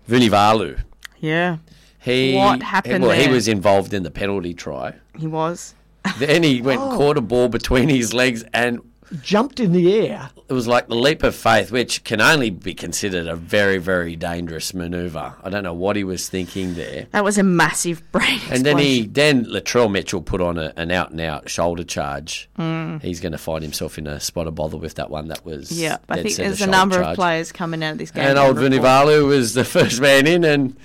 Speaker 3: Vunivalu.
Speaker 1: yeah,
Speaker 3: He,
Speaker 1: What happened
Speaker 3: Well, he was involved in the penalty try.
Speaker 1: he was. *laughs*
Speaker 3: Then he went
Speaker 1: Oh.
Speaker 3: caught a ball between his legs, and
Speaker 2: Jumped in the air.
Speaker 3: it was like the leap of faith, which can only be considered a very, very dangerous manoeuvre. I don't know what he was thinking there.
Speaker 1: That was a massive brain
Speaker 3: And then he, then Latrell Mitchell put on a, an out and out shoulder charge.
Speaker 1: Hmm.
Speaker 3: He's going to find himself in a spot of bother with that one. That was
Speaker 1: Yeah, I think there's a number of players coming out of this game.
Speaker 3: And old
Speaker 1: report.
Speaker 3: Vunivalu was the *laughs* first man in and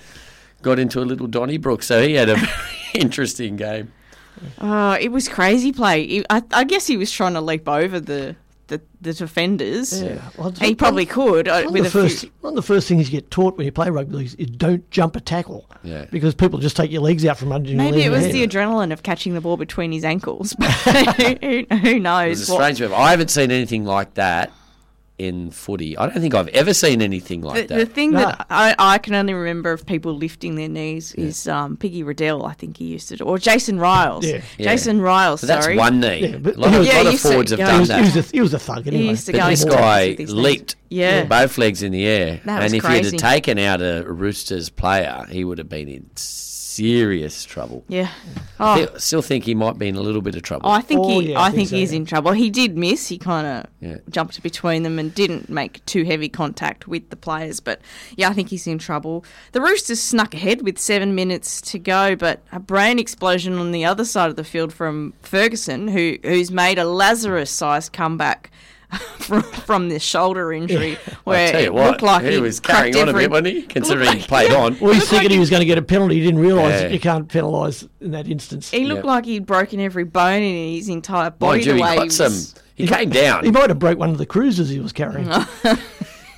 Speaker 3: got into a little Donnybrook, so he had a very *laughs* interesting game.
Speaker 1: Oh, it was crazy play. I, I guess he was trying to leap over the the, the defenders.
Speaker 2: Yeah. Well,
Speaker 1: He probably could uh,
Speaker 2: One
Speaker 1: with
Speaker 2: the
Speaker 1: a
Speaker 2: first,
Speaker 1: few.
Speaker 2: one of the first things you get taught when you play rugby league is, is don't jump a tackle.
Speaker 3: Yeah.
Speaker 2: Because people just take your legs out from under you.
Speaker 1: Maybe it was
Speaker 2: hand.
Speaker 1: the adrenaline of catching the ball between his ankles. *laughs* *laughs* who, who
Speaker 3: It
Speaker 1: knows?
Speaker 3: was a strange move. I haven't seen anything like that in footy. I don't think I've ever seen anything like
Speaker 1: the
Speaker 3: that.
Speaker 1: The thing
Speaker 2: Nah.
Speaker 1: that I, I can only remember of people lifting their knees is um, Piggy Riddell, I think he used to do, or Jason Ryles.
Speaker 2: Yeah.
Speaker 3: Yeah.
Speaker 1: Jason Ryles,
Speaker 3: But that's
Speaker 1: sorry.
Speaker 3: one knee.
Speaker 2: Yeah, but
Speaker 3: a lot of,
Speaker 2: he
Speaker 1: was-
Speaker 3: lot of
Speaker 1: used to
Speaker 3: forwards have
Speaker 1: go-
Speaker 2: he,
Speaker 3: done
Speaker 2: was, he,
Speaker 3: that.
Speaker 2: was a, he was a thug anyway.
Speaker 1: used to
Speaker 3: But
Speaker 1: go
Speaker 3: this guy
Speaker 1: with his knees.
Speaker 3: leaped
Speaker 1: Yeah.
Speaker 3: both legs in the air.
Speaker 1: That was
Speaker 3: and if
Speaker 1: crazy.
Speaker 3: he'd have taken out a Roosters player, he would have been in serious trouble.
Speaker 1: Yeah.
Speaker 3: I
Speaker 1: Oh,
Speaker 3: thi- still think he might be in a little bit of trouble.
Speaker 1: Oh, I think
Speaker 2: Oh,
Speaker 1: he,
Speaker 2: yeah, I
Speaker 1: I
Speaker 2: think
Speaker 1: think
Speaker 2: so,
Speaker 1: he is
Speaker 2: yeah.
Speaker 1: in trouble. He did miss. He kind of
Speaker 3: Yeah.
Speaker 1: jumped between them and didn't make too heavy contact with the players. But yeah, I think he's in trouble. The Roosters snuck ahead with seven minutes to go, but a brain explosion on the other side of the field from Ferguson, who who's made a Lazarus-sized comeback. *laughs* from, from this shoulder injury, *laughs* where
Speaker 3: tell you
Speaker 1: it
Speaker 3: what,
Speaker 1: looked like
Speaker 3: he
Speaker 1: he
Speaker 3: was carrying on a bit, wasn't he? Considering
Speaker 1: like-
Speaker 3: he played on.
Speaker 2: Well, he's
Speaker 1: Looked
Speaker 2: thinking
Speaker 1: like
Speaker 2: he was going to get a penalty. He didn't realise
Speaker 3: Yeah.
Speaker 2: you can't penalise in that instance.
Speaker 1: He looked
Speaker 3: Yeah.
Speaker 1: like he'd broken every bone in his entire body.
Speaker 3: Mind you,
Speaker 1: the
Speaker 3: he
Speaker 1: way
Speaker 3: got
Speaker 1: he
Speaker 3: some.
Speaker 1: was-
Speaker 3: He came down.
Speaker 2: He might have broke one of the cruisers he was carrying. *laughs*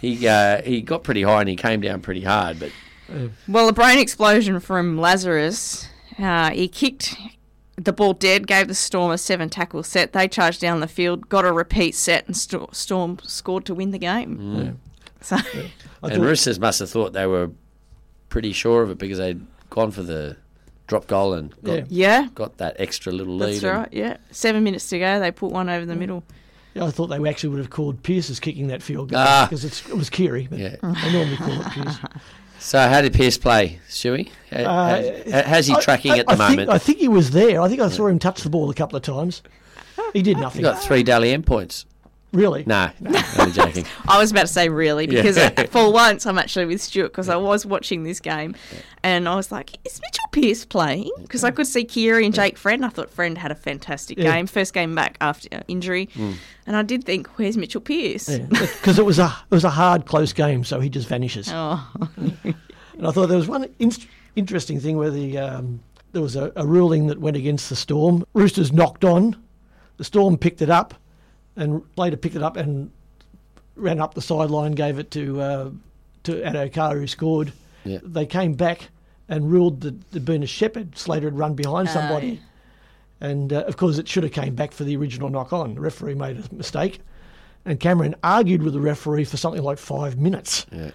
Speaker 3: He uh, he got pretty high and he came down pretty hard. But
Speaker 1: Well, a brain explosion from Lazarus. Uh, he kicked the ball dead, gave the Storm a seven tackle set. They charged down the field, got a repeat set, and Sto- Storm scored to win the game. Yeah. *laughs* So,
Speaker 2: I
Speaker 3: and Roosters must have thought they were pretty sure of it because they'd gone for the drop goal and got,
Speaker 2: Yeah.
Speaker 1: yeah,
Speaker 3: got that extra little lead.
Speaker 1: that's right. Yeah, seven minutes to go. They put one over the middle.
Speaker 2: I thought they actually would have called Pearce as kicking that field goal
Speaker 3: Ah.
Speaker 2: because it's, it was Keary. But
Speaker 3: Yeah.
Speaker 2: They normally call it Pearce. *laughs*
Speaker 3: So how did Pearce play, Shuey? How-
Speaker 2: Uh,
Speaker 3: how- how's he tracking
Speaker 2: I,
Speaker 3: at the
Speaker 2: I
Speaker 3: moment?
Speaker 2: Think, I think he was there. I think I saw him touch the ball a couple of times. He did nothing.
Speaker 3: he got three Dally M points.
Speaker 2: Really?
Speaker 3: No, no, only *laughs* joking.
Speaker 1: I was about to say really because
Speaker 3: Yeah.
Speaker 1: uh, *laughs* for once I'm actually with Stuart because I was watching this game and I was like, is Mitchell Pearce playing? Because I could see Keary and Jake Friend. I thought Friend had a fantastic
Speaker 2: Yeah.
Speaker 1: game, first game back after uh, injury, and I did think, where's Mitchell Pearce?
Speaker 2: Because it was a it was a hard, close game, so he just vanishes.
Speaker 1: Oh, *laughs*
Speaker 2: And I thought there was one inst- interesting thing where the um, there was a, a ruling that went against the Storm. Roosters knocked on, the Storm picked it up, and later picked it up and ran up the sideline, gave it to uh, to Addo-Carr who scored.
Speaker 3: Yeah.
Speaker 2: They came back and ruled that there'd been a shepherd. Slater had run behind somebody, and uh, of course it should have came back for the original knock on. The referee made a mistake, and Cameron argued with the referee for something like five minutes.
Speaker 3: Yeah.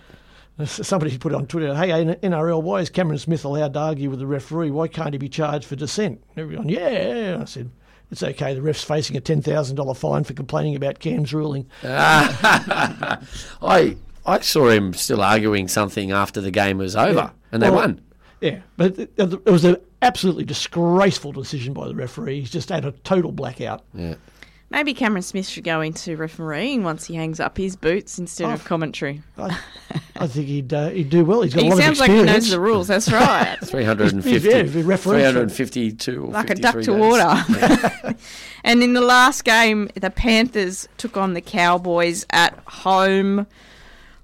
Speaker 3: *laughs*
Speaker 2: Somebody put it on Twitter, hey, NRL, why is Cameron Smith allowed to argue with the referee? Why can't he be charged for dissent? And everyone, yeah, yeah. I said, it's okay. The ref's facing a $10,000 fine for complaining about Cam's ruling. Ah. *laughs*
Speaker 3: I I saw him still arguing something after the game was over, and they
Speaker 2: Well,
Speaker 3: won.
Speaker 2: Yeah, but it, it was an absolutely disgraceful decision by the referee. He's just had a total blackout.
Speaker 3: Yeah.
Speaker 1: Maybe Cameron Smith should go into refereeing once he hangs up his boots instead of
Speaker 2: Oh.
Speaker 1: commentary.
Speaker 2: I, *laughs* I think he'd uh, he'd do well. He's got
Speaker 1: He
Speaker 2: a lot
Speaker 1: sounds
Speaker 2: of
Speaker 1: like he
Speaker 2: experience.
Speaker 1: knows the rules. That's right. *laughs*
Speaker 3: 350,
Speaker 2: Yeah, if he referees-
Speaker 3: 352 or
Speaker 1: like a duck to
Speaker 3: days.
Speaker 1: water. *laughs* and in the last game, the Panthers took on the Cowboys at home.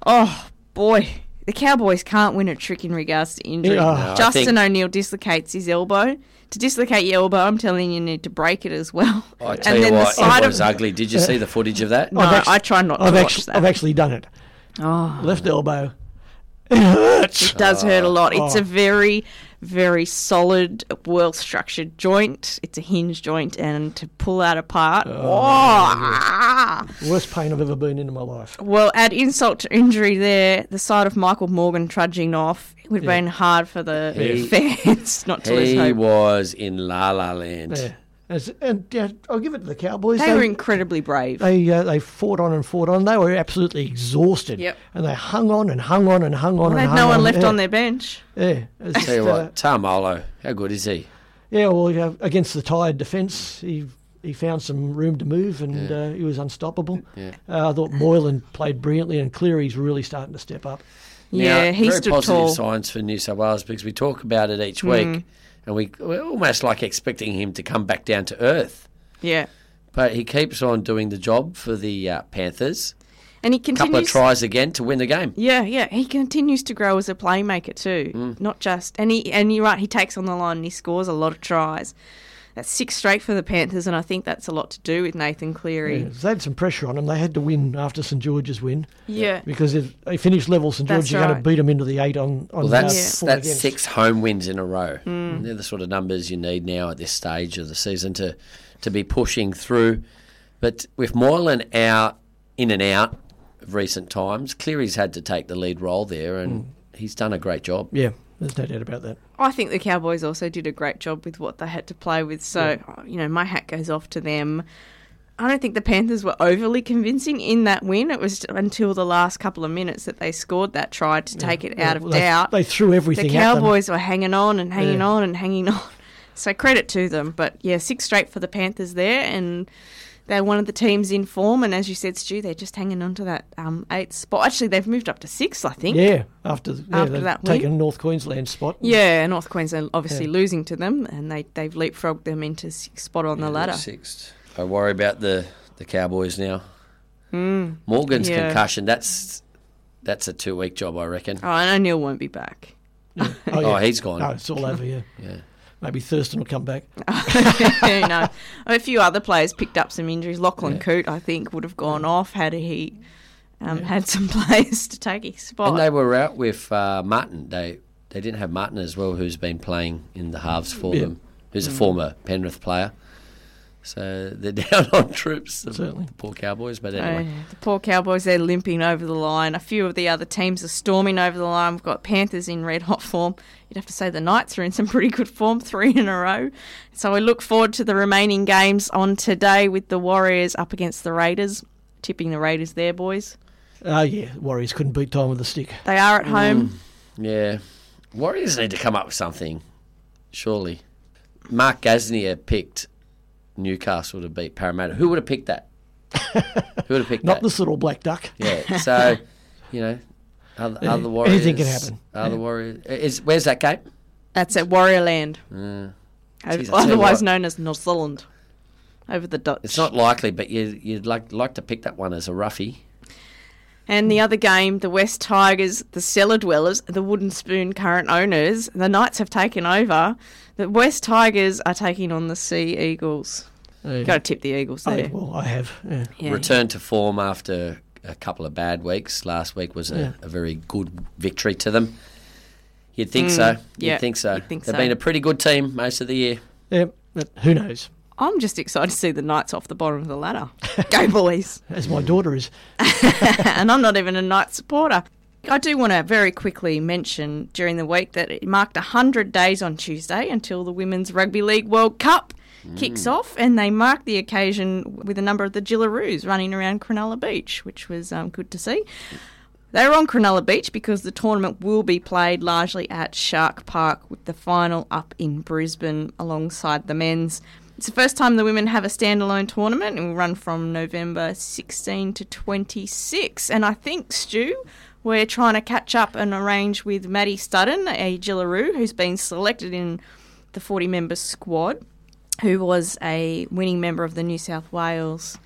Speaker 1: Oh boy, the Cowboys can't win a trick in regards to injury.
Speaker 2: Yeah. No,
Speaker 1: Justin
Speaker 3: think-
Speaker 1: O'Neill dislocates his elbow. To dislocate your elbow, I'm telling you, you need to break it as well.
Speaker 3: I tell
Speaker 1: and
Speaker 3: you
Speaker 1: then
Speaker 3: what,
Speaker 1: the side
Speaker 3: it
Speaker 1: of
Speaker 3: was ugly. Did you see the footage of that?
Speaker 1: no,
Speaker 2: I've actu-
Speaker 1: I try not to
Speaker 2: I've,
Speaker 1: watch
Speaker 2: actually,
Speaker 1: that.
Speaker 2: I've actually done it.
Speaker 1: oh,
Speaker 2: Left elbow. It hurts.
Speaker 1: it does hurt a lot. It's
Speaker 2: Oh.
Speaker 1: a ah. very, very solid, well structured joint. It's a hinge joint, and to pull that apart, oh, ah.
Speaker 2: Worst pain I've ever been in in my life.
Speaker 1: Well, add insult to injury there. The sight of Michael Morgan trudging off, it would have
Speaker 2: Yeah.
Speaker 1: been hard for the
Speaker 3: He- *laughs*
Speaker 1: fans not to lose
Speaker 3: He was in La La Land.
Speaker 2: Yeah. As, and yeah, I'll give it to the Cowboys.
Speaker 1: They were incredibly brave.
Speaker 2: They uh, they fought on and fought on. They were absolutely exhausted.
Speaker 1: Yep.
Speaker 2: And they hung on and hung on and hung on
Speaker 1: Well, they
Speaker 2: and
Speaker 1: had
Speaker 2: hung
Speaker 1: no one
Speaker 2: on.
Speaker 1: left
Speaker 2: yeah.
Speaker 1: on their bench.
Speaker 2: Yeah. It's
Speaker 3: Tell you
Speaker 2: just, uh,
Speaker 3: what, Tarmolo, how good is he?
Speaker 2: yeah. Well, yeah, against the tired defence, he he found some room to move and uh, he was unstoppable.
Speaker 3: Yeah.
Speaker 2: Uh, I thought Moylan played brilliantly and Cleary's really starting to step up.
Speaker 1: Yeah,
Speaker 3: Now,
Speaker 1: he
Speaker 3: very
Speaker 1: stood
Speaker 3: positive
Speaker 1: tall.
Speaker 3: signs for New South Wales because we talk about it each week, and we, we're almost like expecting him to come back down to earth.
Speaker 1: Yeah.
Speaker 3: But he keeps on doing the job for the uh, Panthers.
Speaker 1: And he continues.
Speaker 3: couple of tries again to win the game.
Speaker 1: Yeah, yeah, he continues to grow as a playmaker too.
Speaker 3: Mm.
Speaker 1: Not just and he and you're right, he takes on the line and he scores a lot of tries. That's six straight for the Panthers, and I think that's a lot to do with Nathan Cleary.
Speaker 2: Yeah, they had some pressure on them. They had to win after St George's win
Speaker 1: Yeah,
Speaker 2: because if they finish level, St
Speaker 1: That's
Speaker 2: George, you're going to beat them into the eight on. on
Speaker 3: Well, that's
Speaker 2: uh, full
Speaker 3: that's
Speaker 2: against.
Speaker 3: six home wins in a row.
Speaker 1: Mm.
Speaker 3: They're the sort of numbers you need now at this stage of the season to to be pushing through. But with Moylan out, in and out, of recent times. Cleary's had to take the lead role there, and he's done a great job.
Speaker 2: Yeah, there's no doubt about that.
Speaker 1: I think the Cowboys also did a great job with what they had to play with. So, you know, my hat goes off to them. I don't think the Panthers were overly convincing in that win. It was until the last couple of minutes that they scored that try to take it out of
Speaker 2: they,
Speaker 1: doubt.
Speaker 2: They threw everything
Speaker 1: the. Cowboys were hanging on and hanging
Speaker 2: Yeah.
Speaker 1: on and hanging on. *laughs* So credit to them. But yeah, six straight for the Panthers there, and they're one of the teams in form. And as you said, Stu, they're just hanging on to that um, eighth spot. Actually, they've moved up to six, I think.
Speaker 2: Yeah, after, yeah,
Speaker 1: After
Speaker 2: they've
Speaker 1: that win.
Speaker 2: taken North Queensland spot.
Speaker 1: Yeah, North Queensland obviously
Speaker 2: Yeah.
Speaker 1: losing to them, and they they've leapfrogged them into sixth spot on the ladder.
Speaker 3: Sixth. I worry about the, the Cowboys now. Morgan's
Speaker 1: yeah.
Speaker 3: concussion. That's that's a two week job, I reckon.
Speaker 1: Oh, I know Neil won't be back.
Speaker 3: Oh, *laughs* he's gone.
Speaker 2: No, it's all over, yeah.
Speaker 3: Yeah.
Speaker 2: Maybe Thurston will come back. *laughs*
Speaker 1: you know, a few other players picked up some injuries. Lachlan Coote, I think, would have gone off had he um, had some *laughs* players to take his spot.
Speaker 3: And they were out with uh, Martin. They they didn't have Martin as well, who's been playing in the halves for
Speaker 2: Yeah.
Speaker 3: them, who's a former Penrith player. So they're *laughs* down on troops, the,
Speaker 2: Certainly.
Speaker 3: the poor Cowboys. But
Speaker 1: Oh,
Speaker 3: anyway,
Speaker 1: yeah. The poor Cowboys, they're limping over the line. A few of the other teams are storming over the line. We've got Panthers in red hot form. You'd have to say the Knights are in some *laughs* pretty good form, three in a row. So we look forward to the remaining games on today with the Warriors up against the Raiders. Tipping the Raiders there, boys.
Speaker 2: Oh, yeah, Warriors couldn't beat time with a stick.
Speaker 1: They are at home.
Speaker 3: Mm, yeah, Warriors need to come up with something. Surely, Mark Gasnier picked Newcastle to beat Parramatta. Who would have picked that? *laughs* Who would have picked that?
Speaker 2: Not
Speaker 3: that?
Speaker 2: this little black duck.
Speaker 3: Yeah. So, *laughs* you know, other,
Speaker 2: Yeah,
Speaker 3: other Warriors.
Speaker 2: anything can happen.
Speaker 3: Other
Speaker 2: Yeah.
Speaker 3: Warriors. Is where's that game?
Speaker 1: That's at Warrior Land,
Speaker 3: Uh, Jeez, I tell you
Speaker 1: otherwise known as New Zealand, over the Dutch.
Speaker 3: it's not likely, but you, you'd like like to pick that one as a roughie.
Speaker 1: And the other game, the West Tigers, the cellar dwellers, the Wooden Spoon current owners, the Knights have taken over. The West Tigers are taking on the Sea Eagles.
Speaker 2: Yeah.
Speaker 1: Got to tip the Eagles
Speaker 2: I,
Speaker 1: there.
Speaker 2: well, I have. Yeah.
Speaker 1: Yeah.
Speaker 3: Return to form after a couple of bad weeks. Last week was a,
Speaker 2: Yeah.
Speaker 3: a very good victory to them. You'd think so. You'd
Speaker 1: Mm, yeah,
Speaker 3: think so.
Speaker 1: you'd think
Speaker 3: They've
Speaker 1: so.
Speaker 3: been a pretty good team most of the year.
Speaker 2: yeah, but who knows?
Speaker 1: I'm just excited to see the Knights off the bottom of the ladder. *laughs* Go, boys.
Speaker 2: As my daughter is. *laughs*
Speaker 1: and I'm not even a Knights supporter. I do want to very quickly mention during the week that it marked 100 days on Tuesday until the Women's Rugby League World Cup kicks off, and they mark the occasion with a number of the Jillaroos running around Cronulla Beach, which was um, good to see. They're on Cronulla Beach because the tournament will be played largely at Shark Park, with the final up in Brisbane alongside the men's. It's the first time the women have a standalone tournament and will run from November 16 to 26. And I think, Stu, we're trying to catch up and arrange with Maddie Studdon, a Jillaroo who's been selected in the 40 member squad, who was a winning member of the New South Wales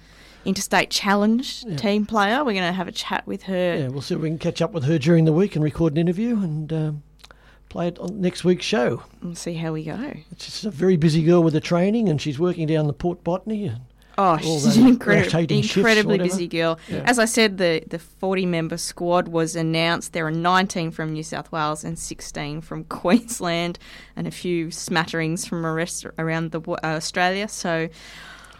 Speaker 1: Interstate Challenge team player. We're going to have a chat with her.
Speaker 2: Yeah, we'll see if we can catch up with her during the week and record an interview and um, play it on next week's show.
Speaker 1: and see how we go.
Speaker 2: She's a very busy girl with the training and she's working down the Port Botany. And
Speaker 1: Oh, she's an incredible,
Speaker 2: rotating shifts,
Speaker 1: incredibly busy girl.
Speaker 2: Yeah.
Speaker 1: As I said, the, the 40 member squad was announced. There are 19 from New South Wales and 16 from *laughs* Queensland, and a few smatterings from the rest around the, uh, Australia. So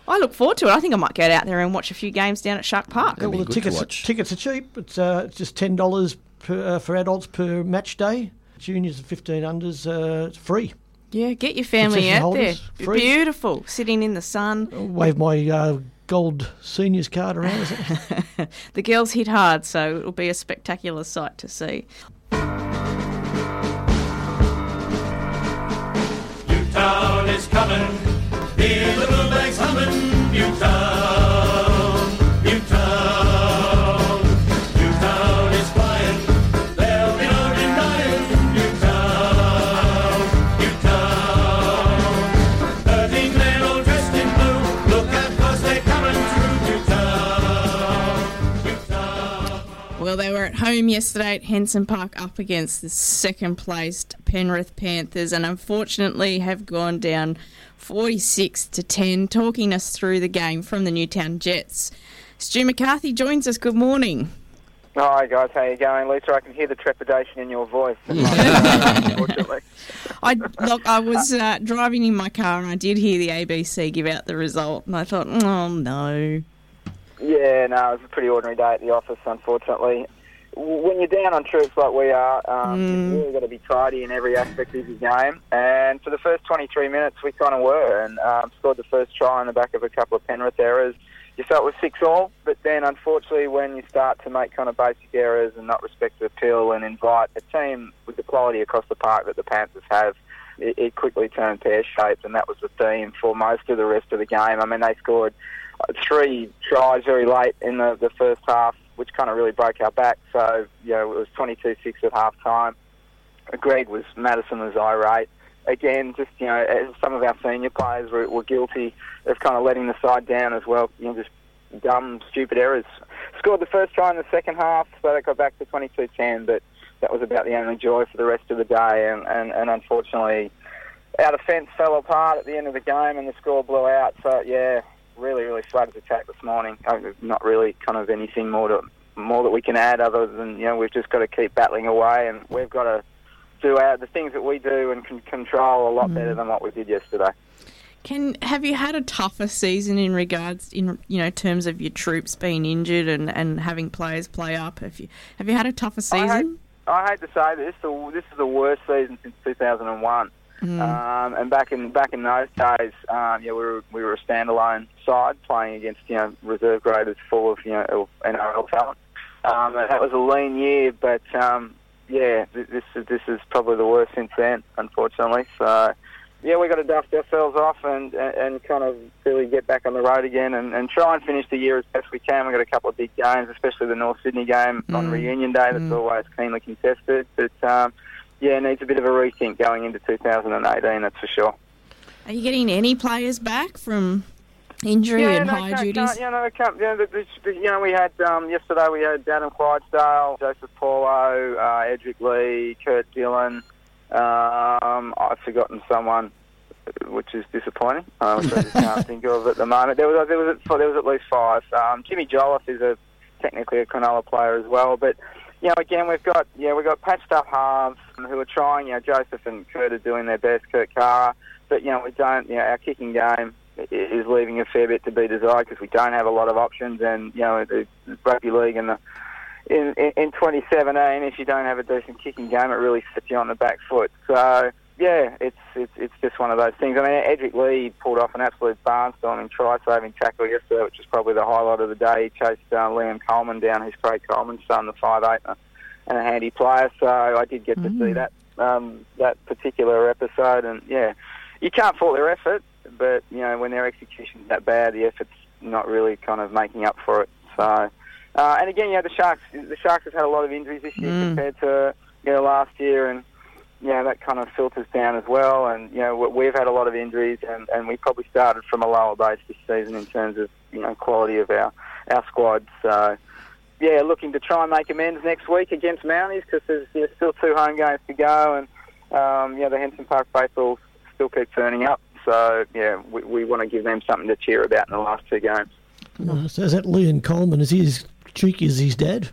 Speaker 1: I look forward to it. I think I might get out there and watch a few games down at Shark Park.
Speaker 3: That'd
Speaker 2: well, the tickets are, tickets are cheap. It's, uh, just ten dollars per uh, for adults per match day. Juniors and fifteen unders uh, it's free.
Speaker 1: Yeah, get your family
Speaker 2: Concession
Speaker 1: out there.
Speaker 2: holders, free.
Speaker 1: Beautiful, sitting in the sun.
Speaker 2: I'll wave my uh, gold seniors card around. Is it? *laughs*
Speaker 1: The girls hit hard, so it'll be a spectacular sight to see.
Speaker 5: Newtown is coming. Hear the bluebags humming. Newtown,
Speaker 1: home yesterday at Henson Park up against the second placed Penrith Panthers and unfortunately have gone down 46 to 10. Talking us through the game from the Newtown Jets. Stu McCarthy joins us. Good morning.
Speaker 6: Hi guys, how you going, Lisa? I can hear the trepidation in your voice. *laughs* Unfortunately,
Speaker 1: I look, I was uh, driving in my car and I did hear the ABC give out the result, and I thought, oh no.
Speaker 6: Yeah, no, it was a pretty ordinary day at the office, unfortunately. When you're down on troops like we are, um, you've really got to be tidy in every aspect of your game. And for the first 23 minutes, we kind of were, and um, scored the first try on the back of a couple of Penrith errors. You felt with six all, but then unfortunately, when you start to make kind of basic errors and not respect the pill and invite a team with the quality across the park that the Panthers have, it, it quickly turned pear shaped, and that was the theme for most of the rest of the game. I mean, they scored three tries very late in the, the first half, which kind of really broke our back. So, you know, it was 22 6 at half time. Greg was, Matterson was irate. Again, just, you know, some of our senior players were, were guilty of kind of letting the side down as well, you know, just dumb, stupid errors. Scored the first try in the second half, so that got back to 22 10, but that was about the only joy for the rest of the day, and, and, and unfortunately, our defence fell apart at the end of the game and the score blew out. So yeah, really, really sluggish attack this morning. Not really kind of anything more to more that we can add other than you know we've just got to keep battling away and we've got to do our, the things that we do and can control a lot better than what we did yesterday.
Speaker 1: Can have you had a tougher season in regards in you know terms of your troops being injured and, and having players play up? Have you have you had a tougher
Speaker 6: I hate,
Speaker 1: season?
Speaker 6: I hate to say this, this is the worst season since 2001. Um, and back in back in those days, um, yeah, we were we were a standalone side playing against you know reserve graders full of you know NRL talent. Um, that was a lean year, but um, yeah, this is this is probably the worst since then, unfortunately. So yeah, we got to dust ourselves off and, and and kind of really get back on the road again and, and try and finish the year as best we can. We've got a couple of big games, especially the North Sydney game on reunion day. That's always keenly contested, but. Um, yeah, it needs a bit of a rethink going into 2018, that's for sure.
Speaker 1: Are you getting any players back from injury
Speaker 6: yeah,
Speaker 1: and
Speaker 6: no,
Speaker 1: high
Speaker 6: can't,
Speaker 1: duties?
Speaker 6: Can't, yeah, no, can't, you, know, the, the, you know, we had um, yesterday. We had Adam Clydesdale, Joseph Paulo, uh, Edrick Lee, Kurt Dillon. Um, I've forgotten someone, which is disappointing. Which I *laughs* just can't think of at the moment. There was there was there was at least five. Um, Jimmy Jolliffe is a technically a Cronulla player as well, but. You know, again, we've got yeah, we've got patched up halves who are trying. You know, Joseph and Kurt are doing their best. Kurt Cara, but you know, we don't. You know, our kicking game is leaving a fair bit to be desired because we don't have a lot of options. And you know, the rugby league and the in, in in 2017, if you don't have a decent kicking game, it really sets you on the back foot. So yeah, it's it's it's just one of those things. I mean, Edrick Lee pulled off an absolute barnstorming try-saving tackle yesterday, which was probably the highlight of the day. He chased uh, Liam Coleman down, who's Craig Coleman's son, the five eight, and a- and a handy player. So I did get to see that um, that particular episode, and yeah, you can't fault their effort, but you know when their execution's that bad, the effort's not really kind of making up for it. So, uh, and again, yeah, the Sharks the Sharks have had a lot of injuries this year compared to you know last year, and you know that kind of filters down as well. And you know we- we've had a lot of injuries, and, and we probably started from a lower base this season in terms of you know quality of our our squad. So yeah, looking to try and make amends next week against Mounties because there's, there's still two home games to go, and um, yeah, the Henson Park faithful still keep turning up. So yeah, we, we want to give them something to cheer about in the last two games.
Speaker 2: So is that Liam Coleman? Is he as cheeky as his dad?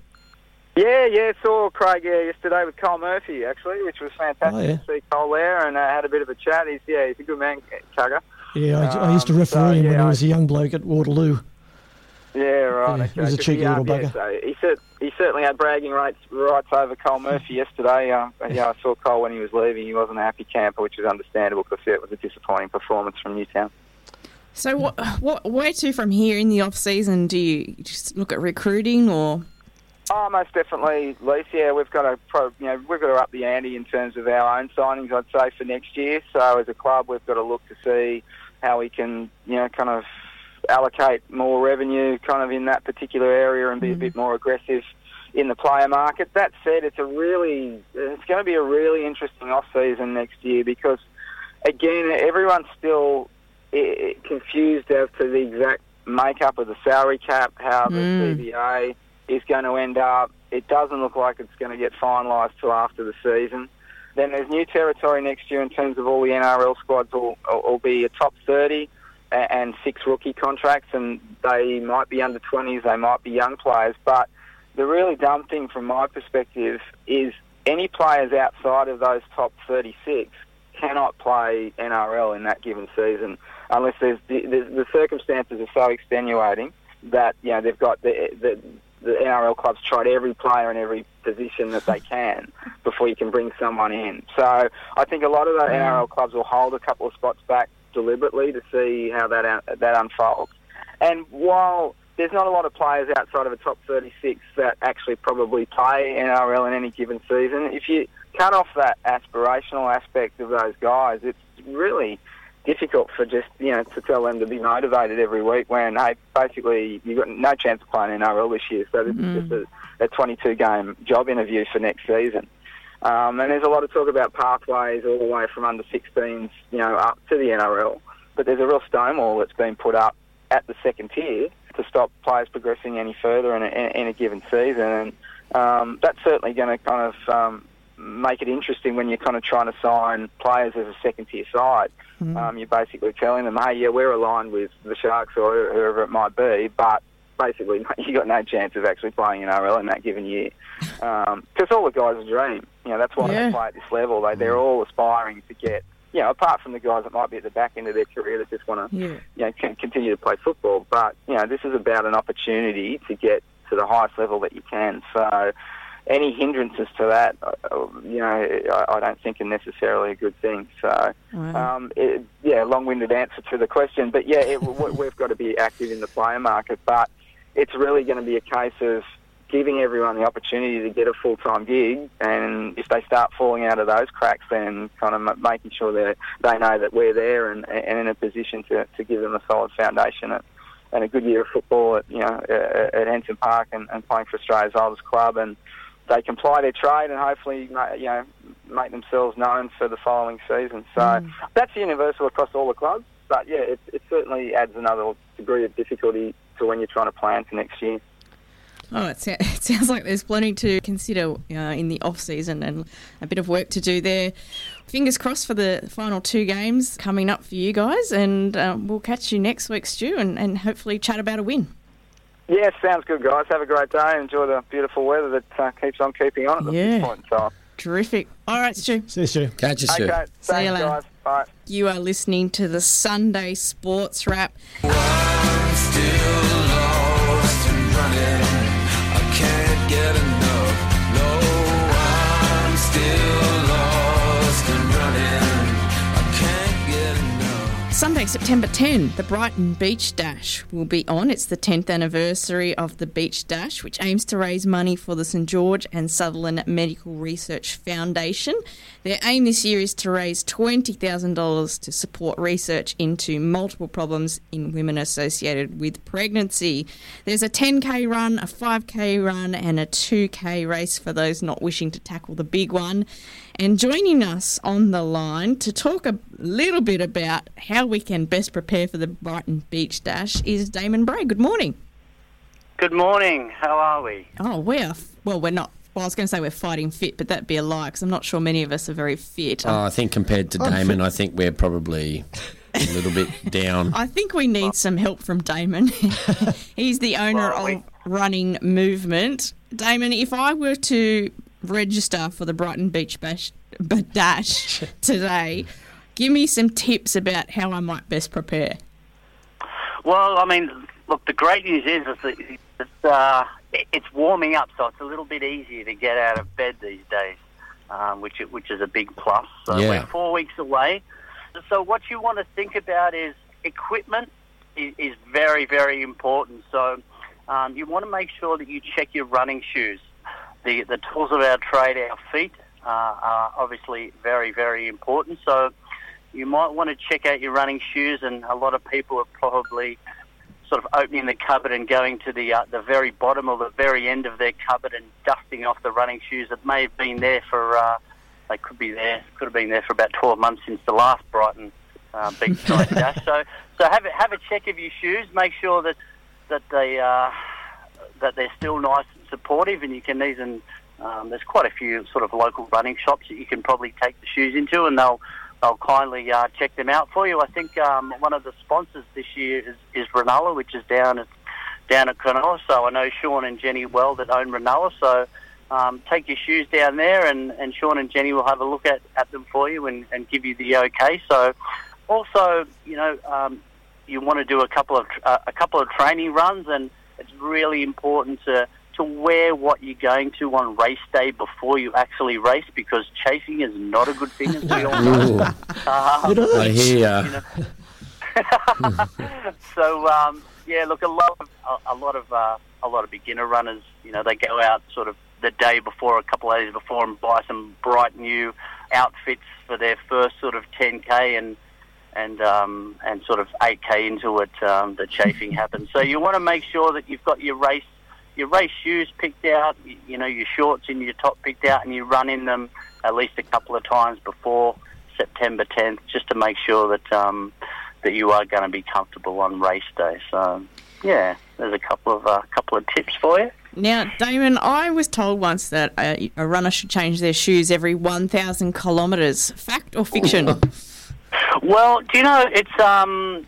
Speaker 6: Yeah, yeah, saw Craig yeah, yesterday with Cole Murphy actually, which was fantastic
Speaker 2: Oh, yeah.
Speaker 6: to see Cole there and uh, had a bit of a chat. He's yeah, he's a good man, Tugger.
Speaker 2: Yeah, I, I used to
Speaker 6: Um,
Speaker 2: referee
Speaker 6: so,
Speaker 2: him when
Speaker 6: yeah,
Speaker 2: he was a young bloke at Waterloo.
Speaker 6: Yeah, right.
Speaker 2: Yeah,
Speaker 6: okay.
Speaker 2: he was a cheeky
Speaker 6: um,
Speaker 2: little
Speaker 6: yeah,
Speaker 2: bugger.
Speaker 6: so he, cer- he certainly had bragging rights, rights over Cole Murphy yesterday. Um, yeah, I saw Cole when he was leaving. He wasn't a happy camper, which is understandable because yeah, it was a disappointing performance from Newtown.
Speaker 1: So what what where to from here in the off season? Do you just look at recruiting or
Speaker 6: Oh, most definitely, Lise. Yeah, we've got to, pro, you know, we've got to up the ante in terms of our own signings. I'd say for next year. So as a club, we've got to look to see how we can, you know, kind of allocate more revenue, kind of in that particular area, and be a mm-hmm. bit more aggressive in the player market. That said, it's a really, it's going to be a really interesting off season next year because, again, everyone's still confused as to the exact makeup of the salary cap, how the mm. CBA is going to end up. It doesn't look like it's going to get finalised till after the season. Then there's new territory next year in terms of all the NRL squads will, will be a top 30 a- and six rookie contracts, and they might be under 20s, they might be young players. But the really dumb thing from my perspective is any players outside of those top 36 cannot play NRL in that given season unless there's the, the, the circumstances are so extenuating that you know they've got the, the the NRL clubs tried every player in every position that they can before you can bring someone in. So I think a lot of the NRL clubs will hold a couple of spots back deliberately to see how that un- that unfolds. And while there's not a lot of players outside of a top 36 that actually probably play NRL in any given season, if you cut off that aspirational aspect of those guys, it's really difficult for just you know to tell them to be motivated every week when hey basically you've got no chance of playing NRL this year. So this is mm-hmm. just a, a 22 game job interview for next season um, and there's a lot of talk about pathways all the way from under 16s you know up to the NRL but there's a real stonewall that's been put up at the second tier to stop players progressing any further in a, in a given season. And um, that's certainly going to kind of um, make it interesting when you're kind of trying to sign players as a second tier side. Um, you're basically telling them, hey, yeah, we're aligned with the Sharks or whoever it might be, but basically *laughs* you got no chance of actually playing NRL in that given year. Because all the guys dream. You know, that's why
Speaker 1: Yeah.
Speaker 6: they play at this level. They, they're all aspiring to get, you know, apart from the guys that might be at the back end of their career that just want to
Speaker 1: Yeah.
Speaker 6: you know, can continue to play football. But you know, this is about an opportunity to get to the highest level that you can. So, any hindrances to that, uh, you know, I, I don't think are necessarily a good thing. So,
Speaker 1: Wow.
Speaker 6: um, it, yeah, long-winded answer to the question, but yeah, it, we- we've got to be active in the player market. But it's really going to be a case of giving everyone the opportunity to get a full-time gig, and if they start falling out of those cracks, then kind of making sure that they know that we're there and, and in a position to, to give them a solid foundation and, and a good year of football at you know at, at Henson Park and, and playing for Australia's oldest club, and they can ply their trade and hopefully you know make themselves known for the following season. So mm. that's universal across all the clubs. But yeah, it, it certainly adds another degree of difficulty to when you're trying to plan for next year.
Speaker 1: Oh, it, sou- *laughs* it sounds like there's plenty to consider uh, in the off season and a bit of work to do there. Fingers crossed for the final two games coming up for you guys, and um, we'll catch you next week, Stu, and, and hopefully chat about a win.
Speaker 6: Yeah, sounds good, guys. Have a great day. Enjoy the beautiful weather that uh, keeps on keeping on at
Speaker 1: Yeah.
Speaker 6: this point in time.
Speaker 1: Terrific. All right, Stu.
Speaker 2: See you, Stu.
Speaker 3: Catch you soon.
Speaker 6: Okay,
Speaker 1: See you later.
Speaker 6: guys. Bye.
Speaker 1: You are listening to the Sunday Sports Wrap still Sunday, September 10, the Brighton Beach Dash will be on. It's the 10th anniversary of the Beach Dash, which aims to raise money for the St George and Sutherland Medical Research Foundation. Their aim this year is to raise $20,000 to support research into multiple problems in women associated with pregnancy. There's a 10k run, a 5k run, and a 2k race for those not wishing to tackle the big one. And joining us on the line to talk a little bit about how we can best prepare for the Brighton Beach Dash is Damon Bray. Good morning.
Speaker 7: Good morning. How are we?
Speaker 1: Oh, we're, well, we're not. Well, I was going to say we're fighting fit, but that'd be a lie because I'm not sure many of us are very fit.
Speaker 3: Oh, I think compared to *laughs* Damon, I think we're probably a little bit *laughs* down.
Speaker 1: I think we need some help from Damon. *laughs* He's the owner
Speaker 7: Well, we-
Speaker 1: of Running Movement. Damon, if I were to register for the Brighton Beach Bash, Dash *laughs* today, give me some tips about how I might best prepare.
Speaker 7: Well, I mean, look, the great news is, is that it's, uh, it's warming up, so it's a little bit easier to get out of bed these days, um, which which is a big plus. So
Speaker 3: Yeah.
Speaker 7: we're four weeks away. So what you want to think about is equipment is, is very very important. So um, you want to make sure that you check your running shoes. The the tools of our trade, our feet, uh, are obviously very very important. So you might want to check out your running shoes, and a lot of people are probably sort of opening the cupboard and going to the uh, the very bottom or the very end of their cupboard and dusting off the running shoes that may have been there for uh, they could be there could have been there for about 12 months since the last Brighton uh, beachside *laughs* dash. So so have a, have a check of your shoes, make sure that that they uh, that they're still nice and supportive, and you can even um, there's quite a few sort of local running shops that you can probably take the shoes into, and they'll they'll kindly uh, check them out for you. I think um, one of the sponsors this year is, is Ranella, which is down at down at Cronulla. So I know Sean and Jenny well that own Ranella. So um, take your shoes down there, and, and Sean and Jenny will have a look at, at them for you and, and give you the okay. So also, you know, um, you want to do a couple of uh, a couple of training runs, and it's really important to to wear what you're going to on race day before you actually race because chasing is not a good thing, as we all know.
Speaker 3: Ooh,
Speaker 7: Um,
Speaker 2: It
Speaker 3: I hear ya.
Speaker 7: you know. *laughs* so um, yeah, look, a lot of a, a lot of uh, a lot of beginner runners, you know, they go out sort of the day before, a couple of days before, and buy some bright new outfits for their first sort of 10k and and um, and sort of 8k into it, um, the chafing *laughs* happens. So you want to make sure that you've got your race your race shoes picked out, you, you know, your shorts and your top picked out, and you run in them at least a couple of times before September 10th, just to make sure that um, that you are going to be comfortable on race day. So, yeah, there's a couple of uh, couple of tips for you.
Speaker 1: Now, Damon, I was told once that a, a runner should change their shoes every 1,000 kilometres. Fact or fiction? *laughs*
Speaker 7: Well, do you know it's um,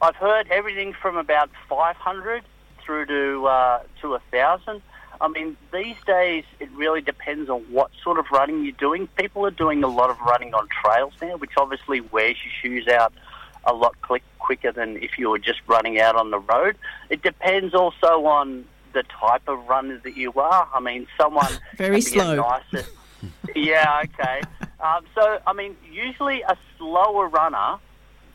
Speaker 7: I've heard everything from about 500 through to uh, to a thousand. I mean, these days it really depends on what sort of running you're doing. People are doing a lot of running on trails now, which obviously wears your shoes out a lot quick, quicker than if you were just running out on the road. It depends also on the type of runner that you are. I mean, someone *laughs*
Speaker 1: Very
Speaker 7: can be a
Speaker 1: slow.
Speaker 7: nicer- yeah, okay. Um, so, I mean, usually a slower runner,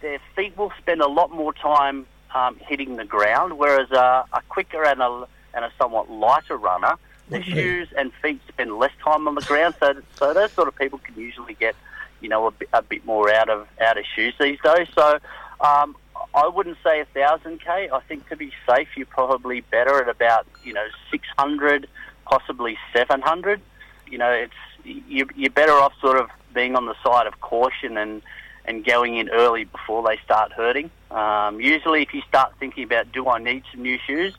Speaker 7: their feet will spend a lot more time um, hitting the ground, whereas a, a quicker and a, and a somewhat lighter runner, their shoes and feet spend less time on the ground. So, so those sort of people can usually get, you know, a bit, a bit more out of out of shoes these days. So, um, I wouldn't say a thousand k. I think to be safe, you're probably better at about you know six hundred, possibly seven hundred. You know, it's you, you're better off sort of being on the side of caution and and going in early before they start hurting. Um, usually, if you start thinking about do I need some new shoes,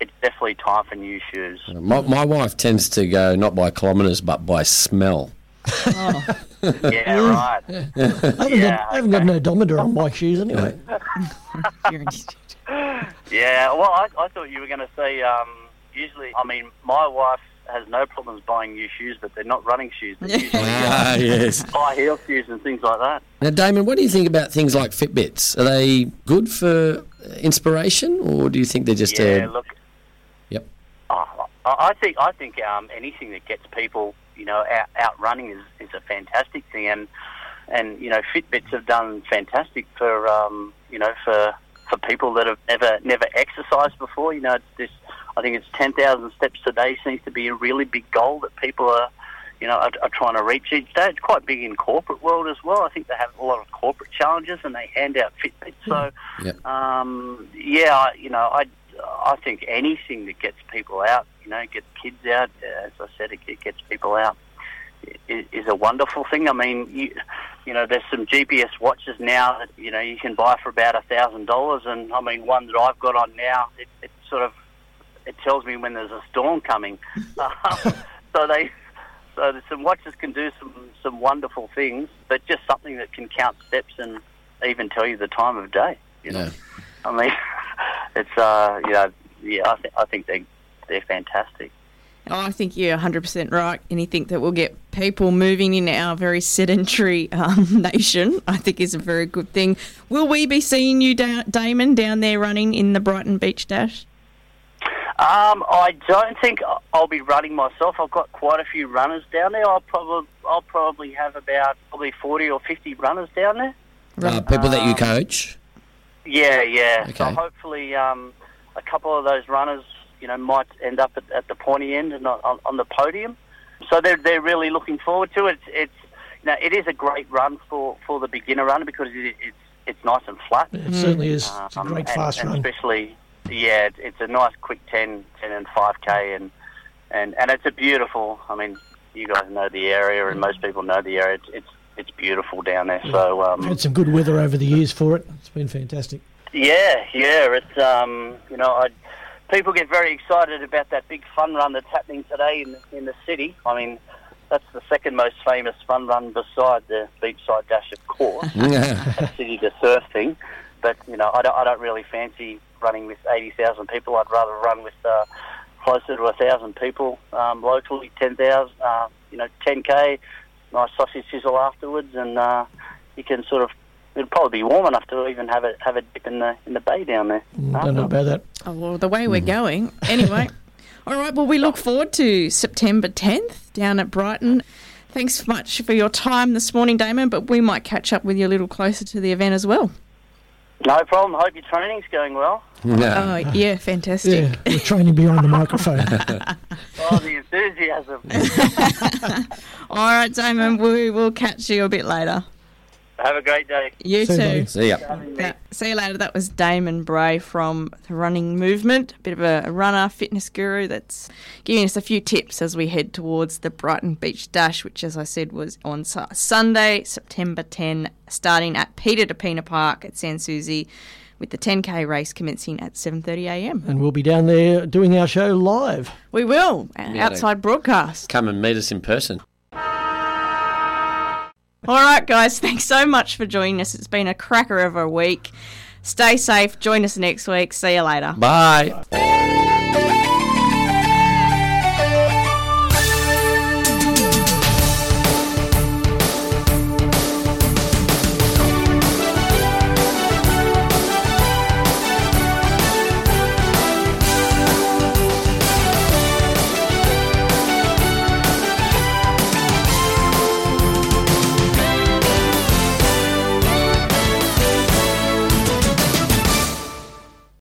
Speaker 7: it's definitely time for new shoes.
Speaker 3: My, my wife tends to go not by kilometres but by smell. *laughs*
Speaker 7: yeah, right.
Speaker 2: I haven't,
Speaker 7: Yeah,
Speaker 2: got, I haven't got an odometer on my shoes anyway. *laughs*
Speaker 7: Yeah, well, I, I thought you were going to say. Um, usually, I mean, my wife has no problems buying new shoes, but they're not running shoes. They're *laughs* usually
Speaker 3: Ah, yes.
Speaker 7: high heel shoes and things like that.
Speaker 3: Now, Damon, what do you think about things like Fitbits? Are they good for inspiration, or do you think they're just
Speaker 7: yeah,
Speaker 3: a
Speaker 7: look.
Speaker 3: Yep.
Speaker 7: Oh, I I think I think um, anything that gets people, you know, out, out running is, is a fantastic thing, and and you know, Fitbits have done fantastic for um, you know for for people that have never never exercised before. You know, it's this. I think it's ten thousand steps a day seems to be a really big goal that people are. You know, are, are trying to reach each day. It's quite big in corporate world as well. I think they have a lot of corporate challenges, and they hand out Fitbits. So,
Speaker 3: Yep.
Speaker 7: um, yeah, I- you know, I I think anything that gets people out, you know, gets kids out, as I said, it, gets people out, is, is a wonderful thing. I mean, you, you know, there's some GPS watches now that you know you can buy for about a thousand dollars, and I mean, one that I've got on now, it, it sort of it tells me when there's a storm coming. *laughs* Um, so they. So some watches can do some some wonderful things, but just something that can count steps and even tell you the time of day. You know,
Speaker 3: Yeah.
Speaker 7: I mean, *laughs* it's uh, you know, yeah, I, th- I think they they're fantastic.
Speaker 1: Oh, I think you're 100% right. Anything that will get people moving in our very sedentary um, *laughs* nation, I think is a very good thing. Will we be seeing you, da- Damon, down there running in the Brighton Beach Dash?
Speaker 7: Um, I don't think I'll be running myself. I've got quite a few runners down there. I'll probably I'll probably have about probably forty or fifty runners down there.
Speaker 3: uh, people that you coach?
Speaker 7: Yeah, yeah. So hopefully, um, a couple of those runners, you know, might end up at, at the pointy end and not on, on the podium. So they're they're really looking forward to it. It's you know, it is a great run for, for the beginner runner because it, it's it's nice and flat.
Speaker 2: It certainly is. It's a
Speaker 7: Um,
Speaker 2: great
Speaker 7: and-
Speaker 2: fast
Speaker 7: and
Speaker 2: run.
Speaker 7: Especially, yeah, it- it's a nice quick 10, 10 and 5K, and, and, and it's a beautiful, I mean, you guys know the area, and most people know the area. It's, it's, it's beautiful down there. So, um,
Speaker 2: Had some good weather over the years for it. It's been fantastic.
Speaker 7: yeah, yeah, it's, um, you know, I, people get very excited about that big fun run that's happening today in, in the city. I mean, that's the second most famous fun run beside the beachside dash, of course. *laughs* that city to surf thing. But you know, I don't, I don't really fancy running with eighty thousand people. I'd rather run with uh, closer to a thousand people um, locally, ten thousand, uh, you know, ten k, nice sausage sizzle afterwards, and uh, you can sort of it'd probably be warm enough to even have a have a dip in the in the bay down there.
Speaker 2: Don't know about that.
Speaker 1: Oh, well, the way we're going. Anyway, *laughs* all right. Well, we look forward to September 10th down at Brighton. Thanks much for your time this morning, Damon. But we might catch up with you a little closer to the event as well.
Speaker 7: No problem. Hope your training's going well.
Speaker 3: Yeah.
Speaker 1: Oh, yeah, fantastic.
Speaker 2: Yeah, we're training behind the *laughs* microphone.
Speaker 7: Oh, the enthusiasm. *laughs*
Speaker 1: All right, Damon. We will catch you a bit later.
Speaker 7: have a great day.
Speaker 1: You
Speaker 2: See
Speaker 1: too.
Speaker 2: buddy.
Speaker 3: See ya.
Speaker 1: Yeah, see you later. That was Damon Bray from the Running Movement, a bit of a runner, fitness guru that's giving us a few tips as we head towards the Brighton Beach Dash, which, as I said, was on Sunday, September 10, starting at Peter Depena Park at Sans Souci, with the 10k race commencing at 7:30am.
Speaker 2: and we'll be down there doing our show live.
Speaker 1: We will
Speaker 3: Yeah,
Speaker 1: outside broadcast.
Speaker 3: Come and meet us in person.
Speaker 1: All right, guys, thanks so much for joining us. It's been a cracker of a week. Stay safe. Join us next week. See you later.
Speaker 3: Bye.